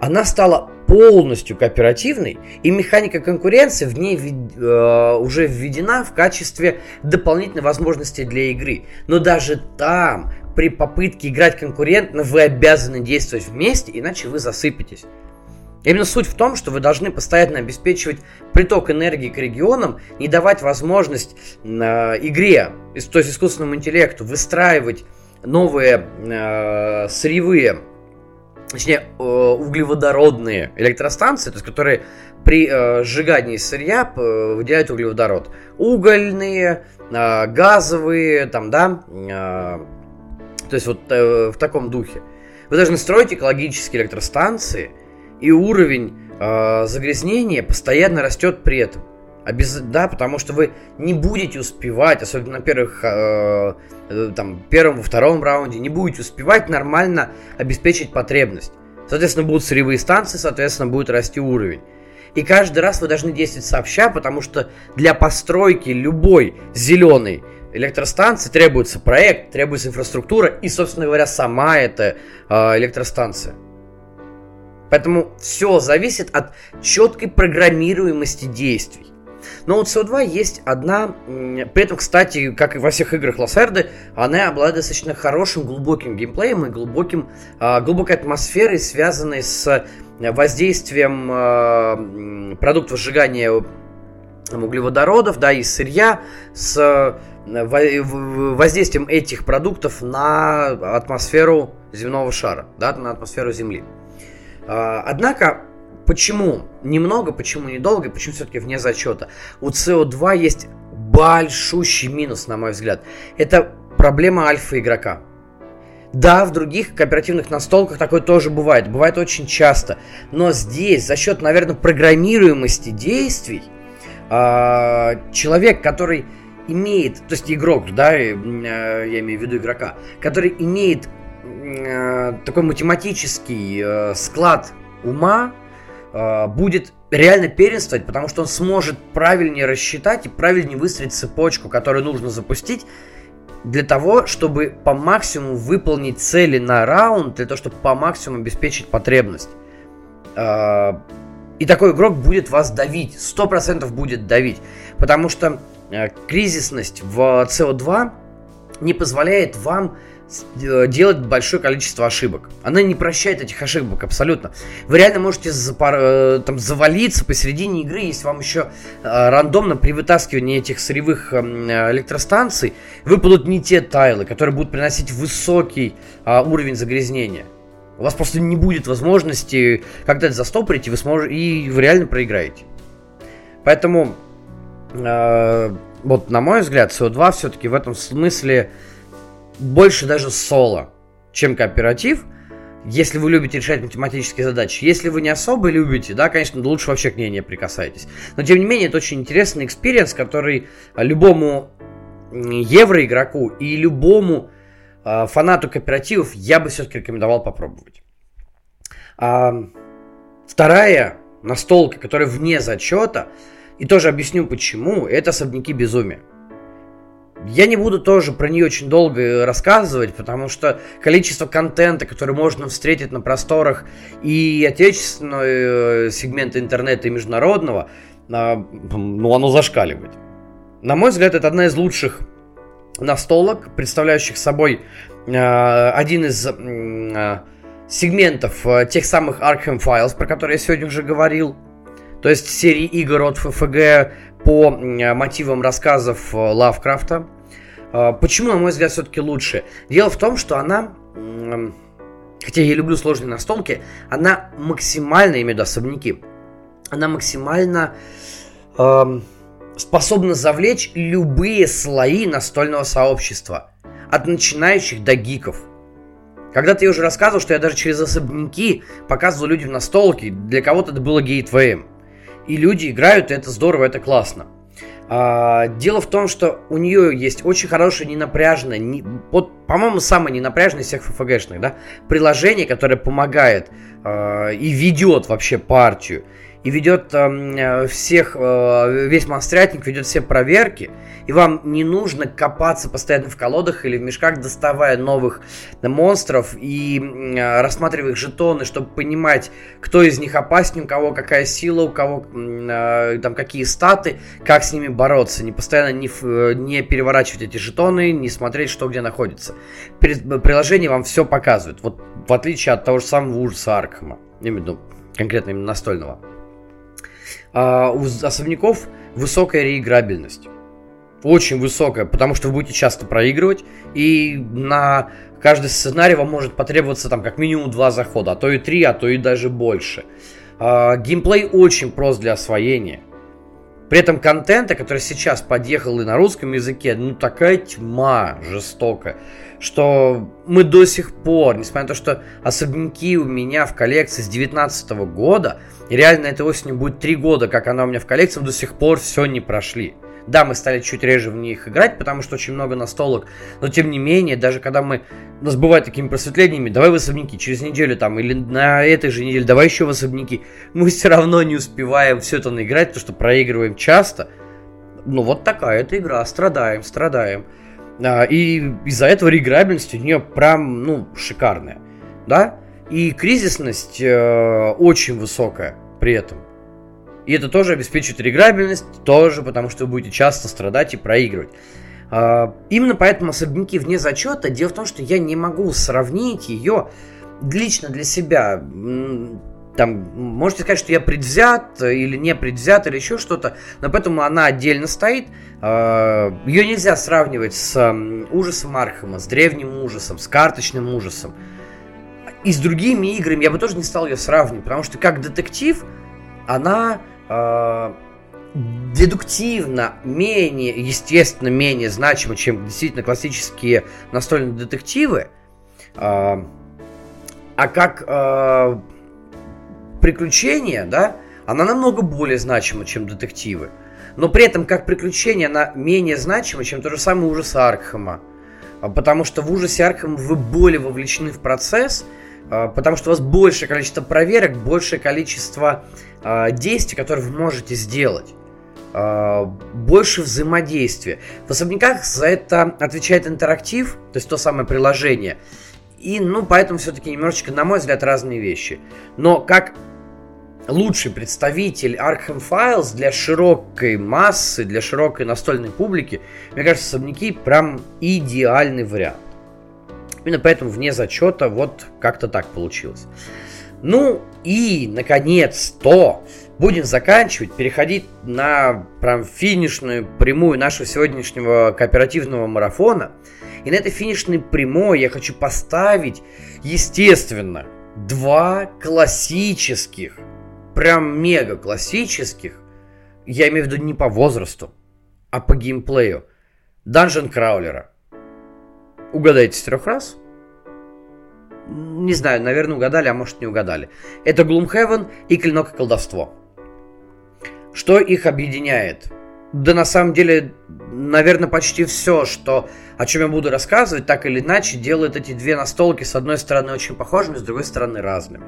она стала полностью кооперативной, и механика конкуренции в ней э, уже введена в качестве дополнительной возможности для игры. Но даже там, при попытке играть конкурентно, вы обязаны действовать вместе, иначе вы засыпетесь. Именно суть в том, что вы должны постоянно обеспечивать приток энергии к регионам, не давать возможность э, игре, то есть искусственному интеллекту, выстраивать новые э, сырьевые точнее, э, углеводородные электростанции, то есть которые при э, сжигании сырья э, выделяют углеводород. Угольные, газовые, там, да, то есть вот в таком духе. Вы должны строить экологические электростанции, и уровень загрязнения постоянно растет при этом. Обез... Да, потому что вы не будете успевать, особенно на первых, э, э, там, первом, втором раунде, не будете успевать нормально обеспечить потребность. Соответственно, будут сырьевые станции, соответственно, будет расти уровень. И каждый раз вы должны действовать сообща, потому что для постройки любой зеленой электростанции требуется проект, требуется инфраструктура и, собственно говоря, сама эта э, электростанция. Поэтому все зависит от четкой программируемости действий. Но у CO2 есть одна... При этом, кстати, как и во всех играх Лассерды, она обладает достаточно хорошим, глубоким геймплеем и глубоким, а, глубокой атмосферой, связанной с воздействием а, продуктов сжигания углеводородов, да, и сырья, с воздействием этих продуктов на атмосферу земного шара, да, на атмосферу Земли. А, однако Почему немного, почему недолго, почему все-таки вне зачета? У CO2 есть большущий минус, на мой взгляд. Это проблема альфа игрока. Да, в других кооперативных настолках такое тоже бывает, бывает очень часто. Но здесь, за счет, наверное, программируемости действий, а, человек, который имеет, то есть игрок, да, э, я имею в виду игрока, который имеет э, такой математический э, склад ума, будет реально первенствовать, потому что он сможет правильнее рассчитать и правильнее выстроить цепочку, которую нужно запустить, для того, чтобы по максимуму выполнить цели на раунд, для того, чтобы по максимуму обеспечить потребность. И такой игрок будет вас давить, 100% будет давить, потому что кризисность в CO2 не позволяет вам Э, делать большое количество ошибок. Она не прощает этих ошибок абсолютно. Вы реально можете запар, э, там, завалиться посередине игры, если вам еще э, рандомно при вытаскивании этих сырьевых э, электростанций выпадут не те тайлы, которые будут приносить высокий э, уровень загрязнения. У вас просто не будет возможности когда-то застопорить, и вы, сможете, и вы реально проиграете. Поэтому, э, вот на мой взгляд, CO2 все-таки в этом смысле больше даже соло, чем кооператив, если вы любите решать математические задачи. Если вы не особо любите, да, конечно, лучше вообще к ней не прикасайтесь. Но тем не менее, это очень интересный experience, который любому евроигроку и любому э, фанату кооперативов я бы все-таки рекомендовал попробовать. А, вторая настолка, которая вне зачета, и тоже объясню почему, это особняки безумия. Я не буду тоже про нее очень долго рассказывать, потому что количество контента, который можно встретить на просторах и отечественного э, сегмента интернета, и международного, а, ну, оно зашкаливает. На мой взгляд, это одна из лучших настолок, представляющих собой э, один из э, сегментов тех самых Arkham Files, про которые я сегодня уже говорил. То есть серии игр от ФФГ по мотивам рассказов Лавкрафта. А, почему, на мой взгляд, все-таки лучше? Дело в том, что она, хотя я люблю сложные настолки, она максимально, имею в виду особняки, она максимально э, способна завлечь любые слои настольного сообщества. От начинающих до гиков. Когда-то я уже рассказывал, что я даже через особняки показывал людям настолки. Для кого-то это было гейтвеем. И люди играют, и это здорово, это классно. А, дело в том, что у нее есть очень хорошее ненапряжное, не, вот, по-моему, самое ненапряжное из всех ФФГшных, да, приложение, которое помогает а, и ведет вообще партию и ведет э, всех, э, весь монстрятник ведет все проверки, и вам не нужно копаться постоянно в колодах или в мешках, доставая новых монстров и э, рассматривая их жетоны, чтобы понимать, кто из них опаснее, у кого какая сила, у кого э, там какие статы, как с ними бороться, не постоянно не, не переворачивать эти жетоны, не смотреть, что где находится. Приложение вам все показывает, вот в отличие от того же самого ужаса Аркхема, виду конкретно именно настольного а, у особняков высокая реиграбельность. Очень высокая, потому что вы будете часто проигрывать, и на каждый сценарий вам может потребоваться там как минимум два захода, а то и три, а то и даже больше. А, геймплей очень прост для освоения. При этом контента, который сейчас подъехал и на русском языке, ну такая тьма жестокая что мы до сих пор, несмотря на то, что особняки у меня в коллекции с 2019 года, реально этой осенью будет 3 года, как она у меня в коллекции, до сих пор все не прошли. Да, мы стали чуть реже в них играть, потому что очень много настолок, но тем не менее, даже когда мы, у нас бывают такими просветлениями, давай в особняки, через неделю там, или на этой же неделе, давай еще в особняки, мы <laughs> все равно не успеваем все это наиграть, потому что проигрываем часто. Ну вот такая эта игра, страдаем, страдаем. А, и из-за этого реиграбельность у нее прям, ну, шикарная. Да? И кризисность э, очень высокая при этом. И это тоже обеспечивает реиграбельность, тоже потому что вы будете часто страдать и проигрывать. Э, именно поэтому особняки вне зачета. Дело в том, что я не могу сравнить ее лично для себя там, можете сказать, что я предвзят или не предвзят или еще что-то, но поэтому она отдельно стоит. А, Ее нельзя сравнивать с ужасом Архема, с древним ужасом, с карточным ужасом. И с другими играми я бы тоже не стал ее сравнивать, потому что как детектив она э, дедуктивно менее, естественно, менее значима, чем действительно классические настольные детективы. а, а как а, приключение, да, она намного более значима, чем детективы. Но при этом, как приключение, она менее значима, чем то же самое ужас Аркхема. А, потому что в ужасе Аркхема вы более вовлечены в процесс, потому что у вас большее количество проверок, большее количество а, действий, которые вы можете сделать больше взаимодействия. В особняках за это отвечает интерактив, то есть то самое приложение. И, ну, поэтому все-таки немножечко, на мой взгляд, разные вещи. Но как лучший представитель Arkham Files для широкой массы, для широкой настольной публики, мне кажется, особняки прям идеальный вариант. Именно поэтому вне зачета вот как-то так получилось. Ну и, наконец, то будем заканчивать, переходить на прям финишную прямую нашего сегодняшнего кооперативного марафона. И на этой финишной прямой я хочу поставить, естественно, два классических прям мега классических, я имею в виду не по возрасту, а по геймплею, данжен краулера. Угадайте с трех раз? Не знаю, наверное, угадали, а может не угадали. Это Gloomhaven и Клинок и колдовство. Что их объединяет? Да на самом деле, наверное, почти все, что, о чем я буду рассказывать, так или иначе, делает эти две настолки с одной стороны очень похожими, с другой стороны разными.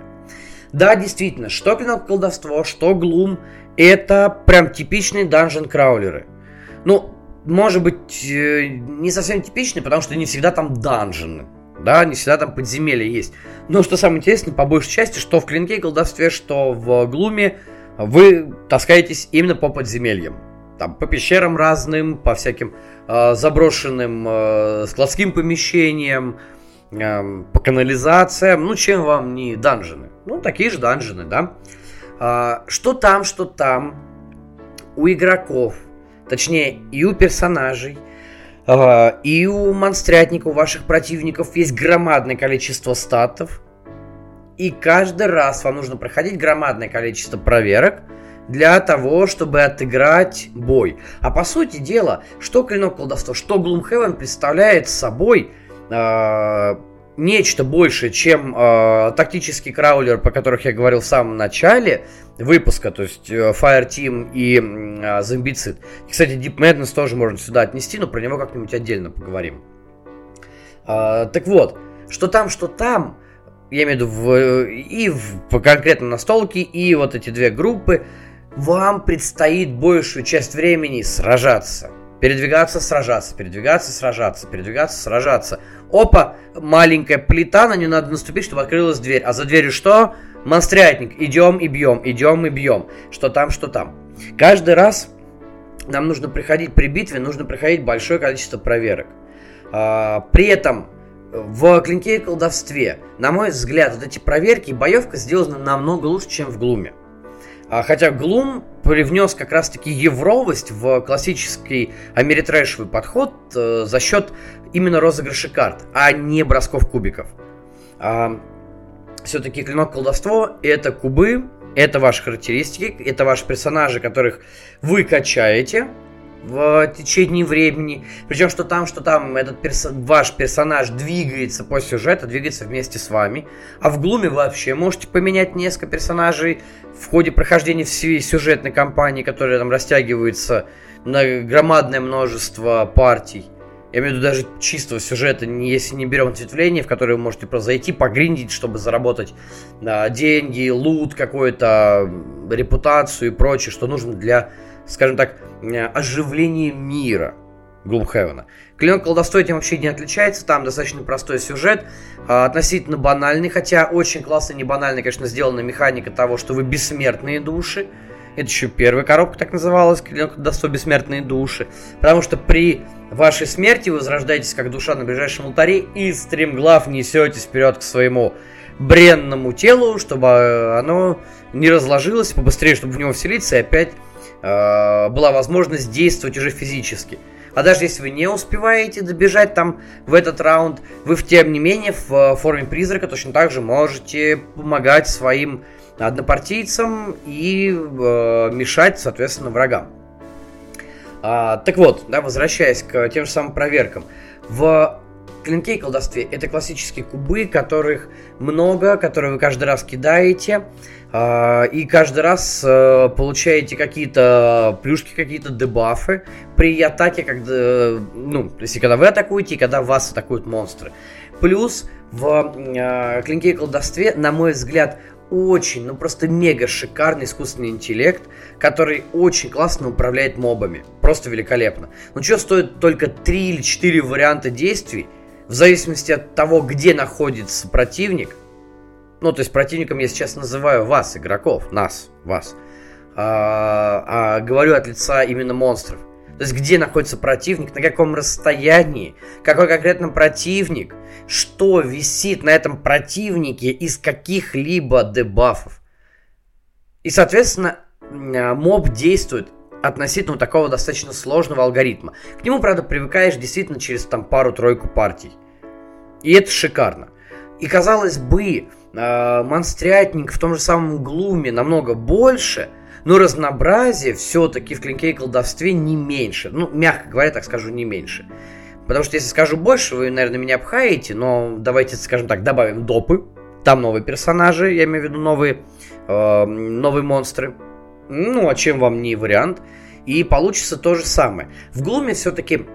Да, действительно, что клинок колдовство, что глум, это прям типичные данжен краулеры. Ну, может быть, э, не совсем типичные, потому что не всегда там данжены. Да, не всегда там подземелья есть. Но что самое интересное, по большей части, что в клинке и колдовстве, что в глуме, вы таскаетесь именно по подземельям. Там по пещерам разным, по всяким э, заброшенным э, складским помещениям, э, по канализациям. Ну, чем вам не данжены? Ну, такие же данжены, да. А, что там, что там у игроков, точнее и у персонажей, а, и у монстрятников, ваших противников есть громадное количество статов. И каждый раз вам нужно проходить громадное количество проверок для того, чтобы отыграть бой. А по сути дела, что Клинок Колдовства, что Gloomhaven представляет собой э, нечто большее, чем э, тактический краулер, по которых я говорил в самом начале выпуска, то есть э, Fireteam и э, Зомбицид. Кстати, Deep Madness тоже можно сюда отнести, но про него как-нибудь отдельно поговорим. Э, так вот, что там, что там, я имею в виду в, и в, конкретно настолке, и вот эти две группы, вам предстоит большую часть времени сражаться. Передвигаться, сражаться, передвигаться, сражаться, передвигаться, сражаться. Опа, маленькая плита, на нее надо наступить, чтобы открылась дверь. А за дверью что? Монстрятник. Идем и бьем, идем и бьем. Что там, что там. Каждый раз нам нужно приходить при битве, нужно проходить большое количество проверок. А, при этом в клинке и колдовстве, на мой взгляд, вот эти проверки и боевка сделаны намного лучше, чем в глуме. А, хотя Глум привнес как раз-таки евровость в классический америтрэшевый подход э, за счет именно розыгрыша карт, а не бросков кубиков. А, все-таки клинок колдовство это кубы, это ваши характеристики, это ваши персонажи, которых вы качаете, в течение времени. Причем, что там, что там этот перс... ваш персонаж двигается по сюжету, двигается вместе с вами. А в Глуме вообще можете поменять несколько персонажей в ходе прохождения всей сюжетной кампании, которая там растягивается на громадное множество партий. Я имею в виду даже чистого сюжета, если не берем ответвление, в которое вы можете просто зайти, погриндить, чтобы заработать а, деньги, лут какую-то, репутацию и прочее, что нужно для скажем так, оживление мира Глумхевена. Клинок колдовства этим вообще не отличается, там достаточно простой сюжет, а, относительно банальный, хотя очень классно не банальный, конечно, сделана механика того, что вы бессмертные души. Это еще первая коробка так называлась, клинок колдовства бессмертные души. Потому что при вашей смерти вы возрождаетесь как душа на ближайшем алтаре и стремглав несетесь вперед к своему бренному телу, чтобы э, оно не разложилось, побыстрее, чтобы в него вселиться и опять Э, была возможность действовать уже физически. А даже если вы не успеваете добежать там в этот раунд, вы в тем не менее в форме призрака точно так же можете помогать своим однопартийцам и э, мешать, соответственно, врагам. А, так вот, да, возвращаясь к тем же самым проверкам. В клинке и колдовстве это классические кубы, которых много, которые вы каждый раз кидаете, э, и каждый раз э, получаете какие-то плюшки, какие-то дебафы при атаке, когда, ну, если когда вы атакуете и когда вас атакуют монстры. Плюс в э, клинке и колдовстве, на мой взгляд, очень, ну просто мега шикарный искусственный интеллект, который очень классно управляет мобами. Просто великолепно. Ну что стоит только 3 или 4 варианта действий, в зависимости от того, где находится противник. Ну, то есть противником я сейчас называю вас, игроков, нас, вас. А, а говорю от лица именно монстров. То есть где находится противник, на каком расстоянии, какой конкретно противник, что висит на этом противнике из каких-либо дебафов. И, соответственно, а, моб действует относительно такого достаточно сложного алгоритма. К нему, правда, привыкаешь действительно через там пару-тройку партий. И это шикарно. И казалось бы, э, монстрятник в том же самом глуме намного больше, но разнообразие все-таки в клинке и колдовстве не меньше. Ну, мягко говоря, так скажу, не меньше. Потому что если скажу больше, вы, наверное, меня пхаете, но давайте, скажем так, добавим допы. Там новые персонажи, я имею в виду новые, э, новые монстры. Ну, а чем вам не вариант? И получится то же самое. В Глуме все-таки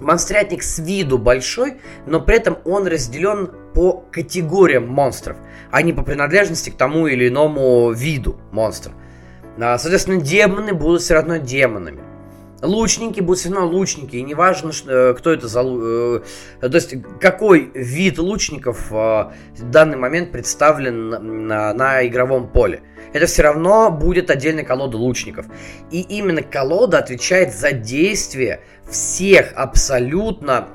монстрятник с виду большой, но при этом он разделен по категориям монстров, а не по принадлежности к тому или иному виду монстра. А, соответственно, демоны будут все равно демонами. Лучники будут все равно лучники, и неважно, э, кто это за... Э, то есть, какой вид лучников э, в данный момент представлен на, на игровом поле. Это все равно будет отдельная колода лучников. И именно колода отвечает за действие всех абсолютно...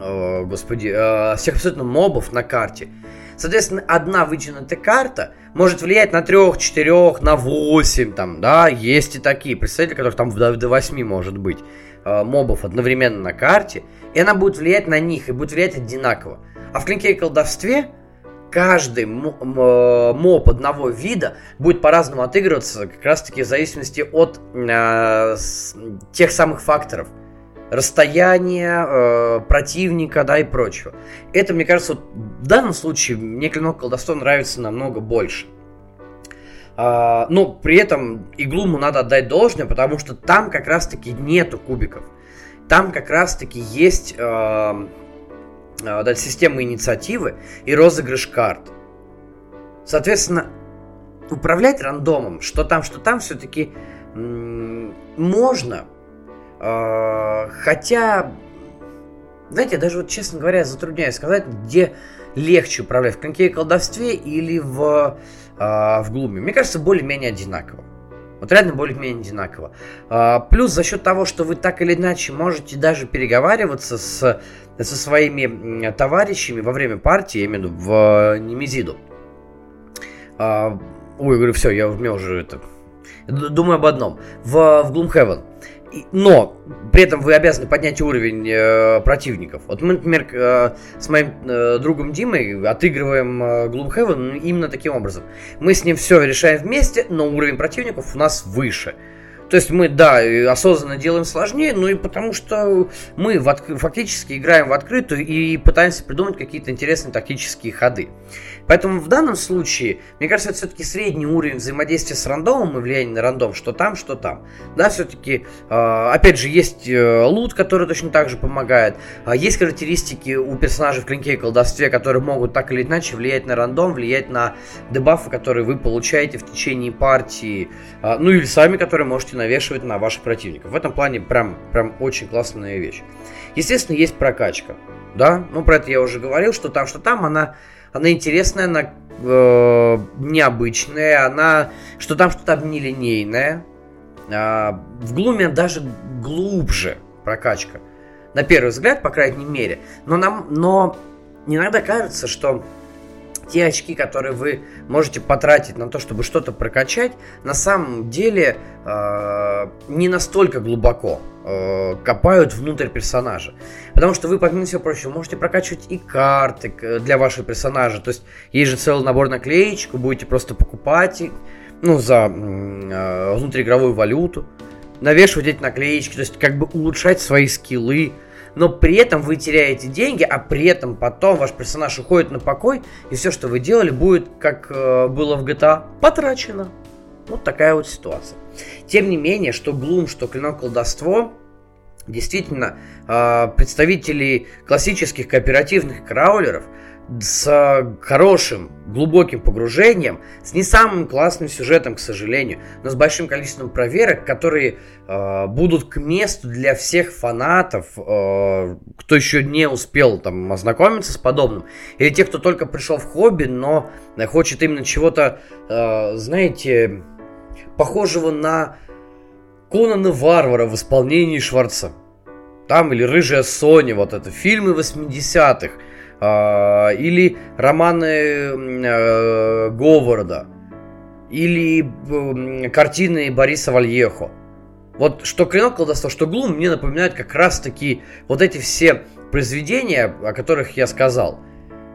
Э, господи, э, всех абсолютно мобов на карте. Соответственно, одна вытянутая карта может влиять на трех, четырех, на восемь, там, да, есть и такие представители, которых там до, до 8 может быть э, мобов одновременно на карте, и она будет влиять на них, и будет влиять одинаково. А в клинке и колдовстве каждый моб одного вида будет по-разному отыгрываться, как раз-таки в зависимости от э, тех самых факторов – расстояние э, противника, да, и прочего. Это, мне кажется, вот в данном случае мне клинок колдовства нравится намного больше. Uh, но при этом иглуму надо отдать должное, потому что там как раз-таки нету кубиков. Там как раз-таки есть uh, да, система инициативы и розыгрыш карт. Соответственно, управлять рандомом, что там, что там, все-таки можно, хотя, знаете, даже вот, честно говоря, затрудняюсь сказать, где легче управлять, в коньке и колдовстве или в, а, в глуме. Мне кажется, более-менее одинаково. Вот реально более-менее одинаково. А, плюс за счет того, что вы так или иначе можете даже переговариваться с, со своими товарищами во время партии, я имею в виду, в Немезиду. Ой, говорю, все, я, у меня уже это... Думаю об одном. В, в Gloomhaven но при этом вы обязаны поднять уровень э, противников. Вот мы, например, э, с моим э, другом Димой отыгрываем э, Gloomhaven именно таким образом. Мы с ним все решаем вместе, но уровень противников у нас выше. То есть мы, да, осознанно делаем сложнее, но и потому что мы в от... фактически играем в открытую и пытаемся придумать какие-то интересные тактические ходы. Поэтому в данном случае, мне кажется, это все-таки средний уровень взаимодействия с рандомом и влияние на рандом, что там, что там. Да, все-таки, э, опять же, есть э, лут, который точно так же помогает. Э, есть характеристики у персонажей в клинке и колдовстве, которые могут так или иначе влиять на рандом, влиять на дебафы, которые вы получаете в течение партии. Э, ну или сами, которые можете навешивать на ваших противников. В этом плане прям, прям очень классная вещь. Естественно, есть прокачка. Да, ну про это я уже говорил, что там, что там, она она интересная, она э, необычная, она что там что-то нелинейное. Э, в глуме даже глубже прокачка. На первый взгляд, по крайней мере. Но, нам, но иногда кажется, что те очки, которые вы можете потратить на то, чтобы что-то прокачать, на самом деле э, не настолько глубоко э, копают внутрь персонажа. Потому что вы, помимо всего прочего, можете прокачивать и карты для вашего персонажа. То есть есть же целый набор наклеечек, вы будете просто покупать ну, за э, внутриигровую валюту, навешивать эти наклеечки, то есть как бы улучшать свои скиллы, но при этом вы теряете деньги, а при этом потом ваш персонаж уходит на покой, и все, что вы делали, будет, как э, было в GTA, потрачено. Вот такая вот ситуация. Тем не менее, что Gloom, что Клинок Колдовство, действительно, э, представители классических кооперативных краулеров – с хорошим, глубоким погружением, с не самым классным сюжетом, к сожалению, но с большим количеством проверок, которые э, будут к месту для всех фанатов, э, кто еще не успел там ознакомиться с подобным, или тех, кто только пришел в хобби, но хочет именно чего-то, э, знаете, похожего на Конана Варвара в исполнении Шварца. Там или Рыжая Соня, вот это фильмы 80-х а, или романы э, Говарда, или картины Бориса Вальехо. Вот что «Клинок колдовства», что «Глум» мне напоминают как раз-таки вот эти все произведения, о которых я сказал.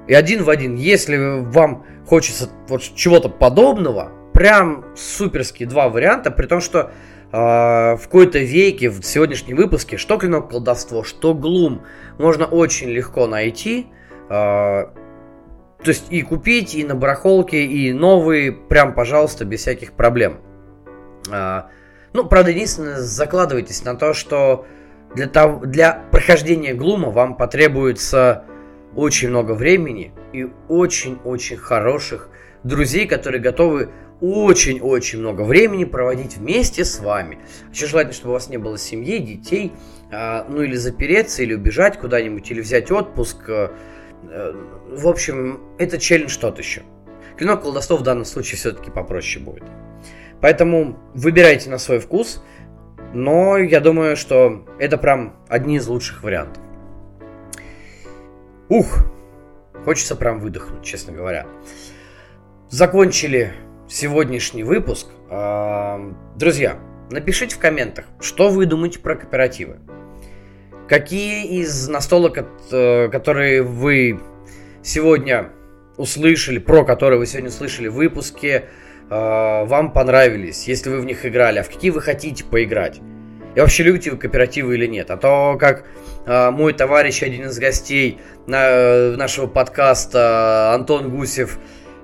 И один в один, если вам хочется вот чего-то подобного, прям суперские два варианта, при том, что э, в какой-то веке, в сегодняшнем выпуске, что «Клинок колдовство», что «Глум» можно очень легко найти – а, то есть и купить, и на барахолке, и новые, прям, пожалуйста, без всяких проблем. А, ну, правда, единственное, закладывайтесь на то, что для, того, для прохождения Глума вам потребуется очень много времени и очень-очень хороших друзей, которые готовы очень-очень много времени проводить вместе с вами. Еще желательно, чтобы у вас не было семьи, детей, а, ну или запереться, или убежать куда-нибудь, или взять отпуск, в общем, это челлендж тот еще. Клинок колдовства в данном случае все-таки попроще будет. Поэтому выбирайте на свой вкус, но я думаю, что это прям одни из лучших вариантов. Ух, хочется прям выдохнуть, честно говоря. Закончили сегодняшний выпуск. Друзья, напишите в комментах, что вы думаете про кооперативы. Какие из настолок, э, которые вы сегодня услышали, про которые вы сегодня услышали в выпуске, э, вам понравились, если вы в них играли, а в какие вы хотите поиграть? И вообще любите вы кооперативы или нет? А то, как э, мой товарищ, один из гостей на, нашего подкаста, Антон Гусев,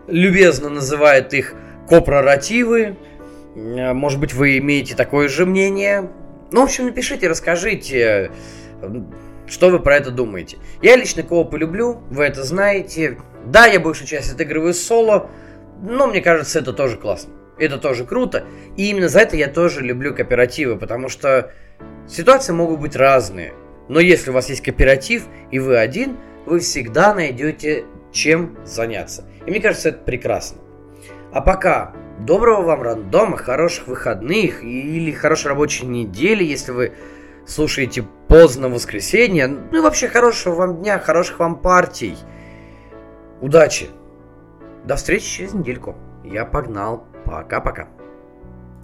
любезно называет их копроративы. Может быть, вы имеете такое же мнение? Ну, в общем, напишите, расскажите. Что вы про это думаете? Я лично коопы люблю, вы это знаете. Да, я большую часть отыгрываю соло, но мне кажется, это тоже классно. Это тоже круто. И именно за это я тоже люблю кооперативы, потому что ситуации могут быть разные. Но если у вас есть кооператив и вы один, вы всегда найдете чем заняться. И мне кажется, это прекрасно. А пока доброго вам рандома, хороших выходных или хорошей рабочей недели, если вы слушаете поздно в воскресенье. Ну и вообще хорошего вам дня, хороших вам партий. Удачи. До встречи через недельку. Я погнал. Пока-пока.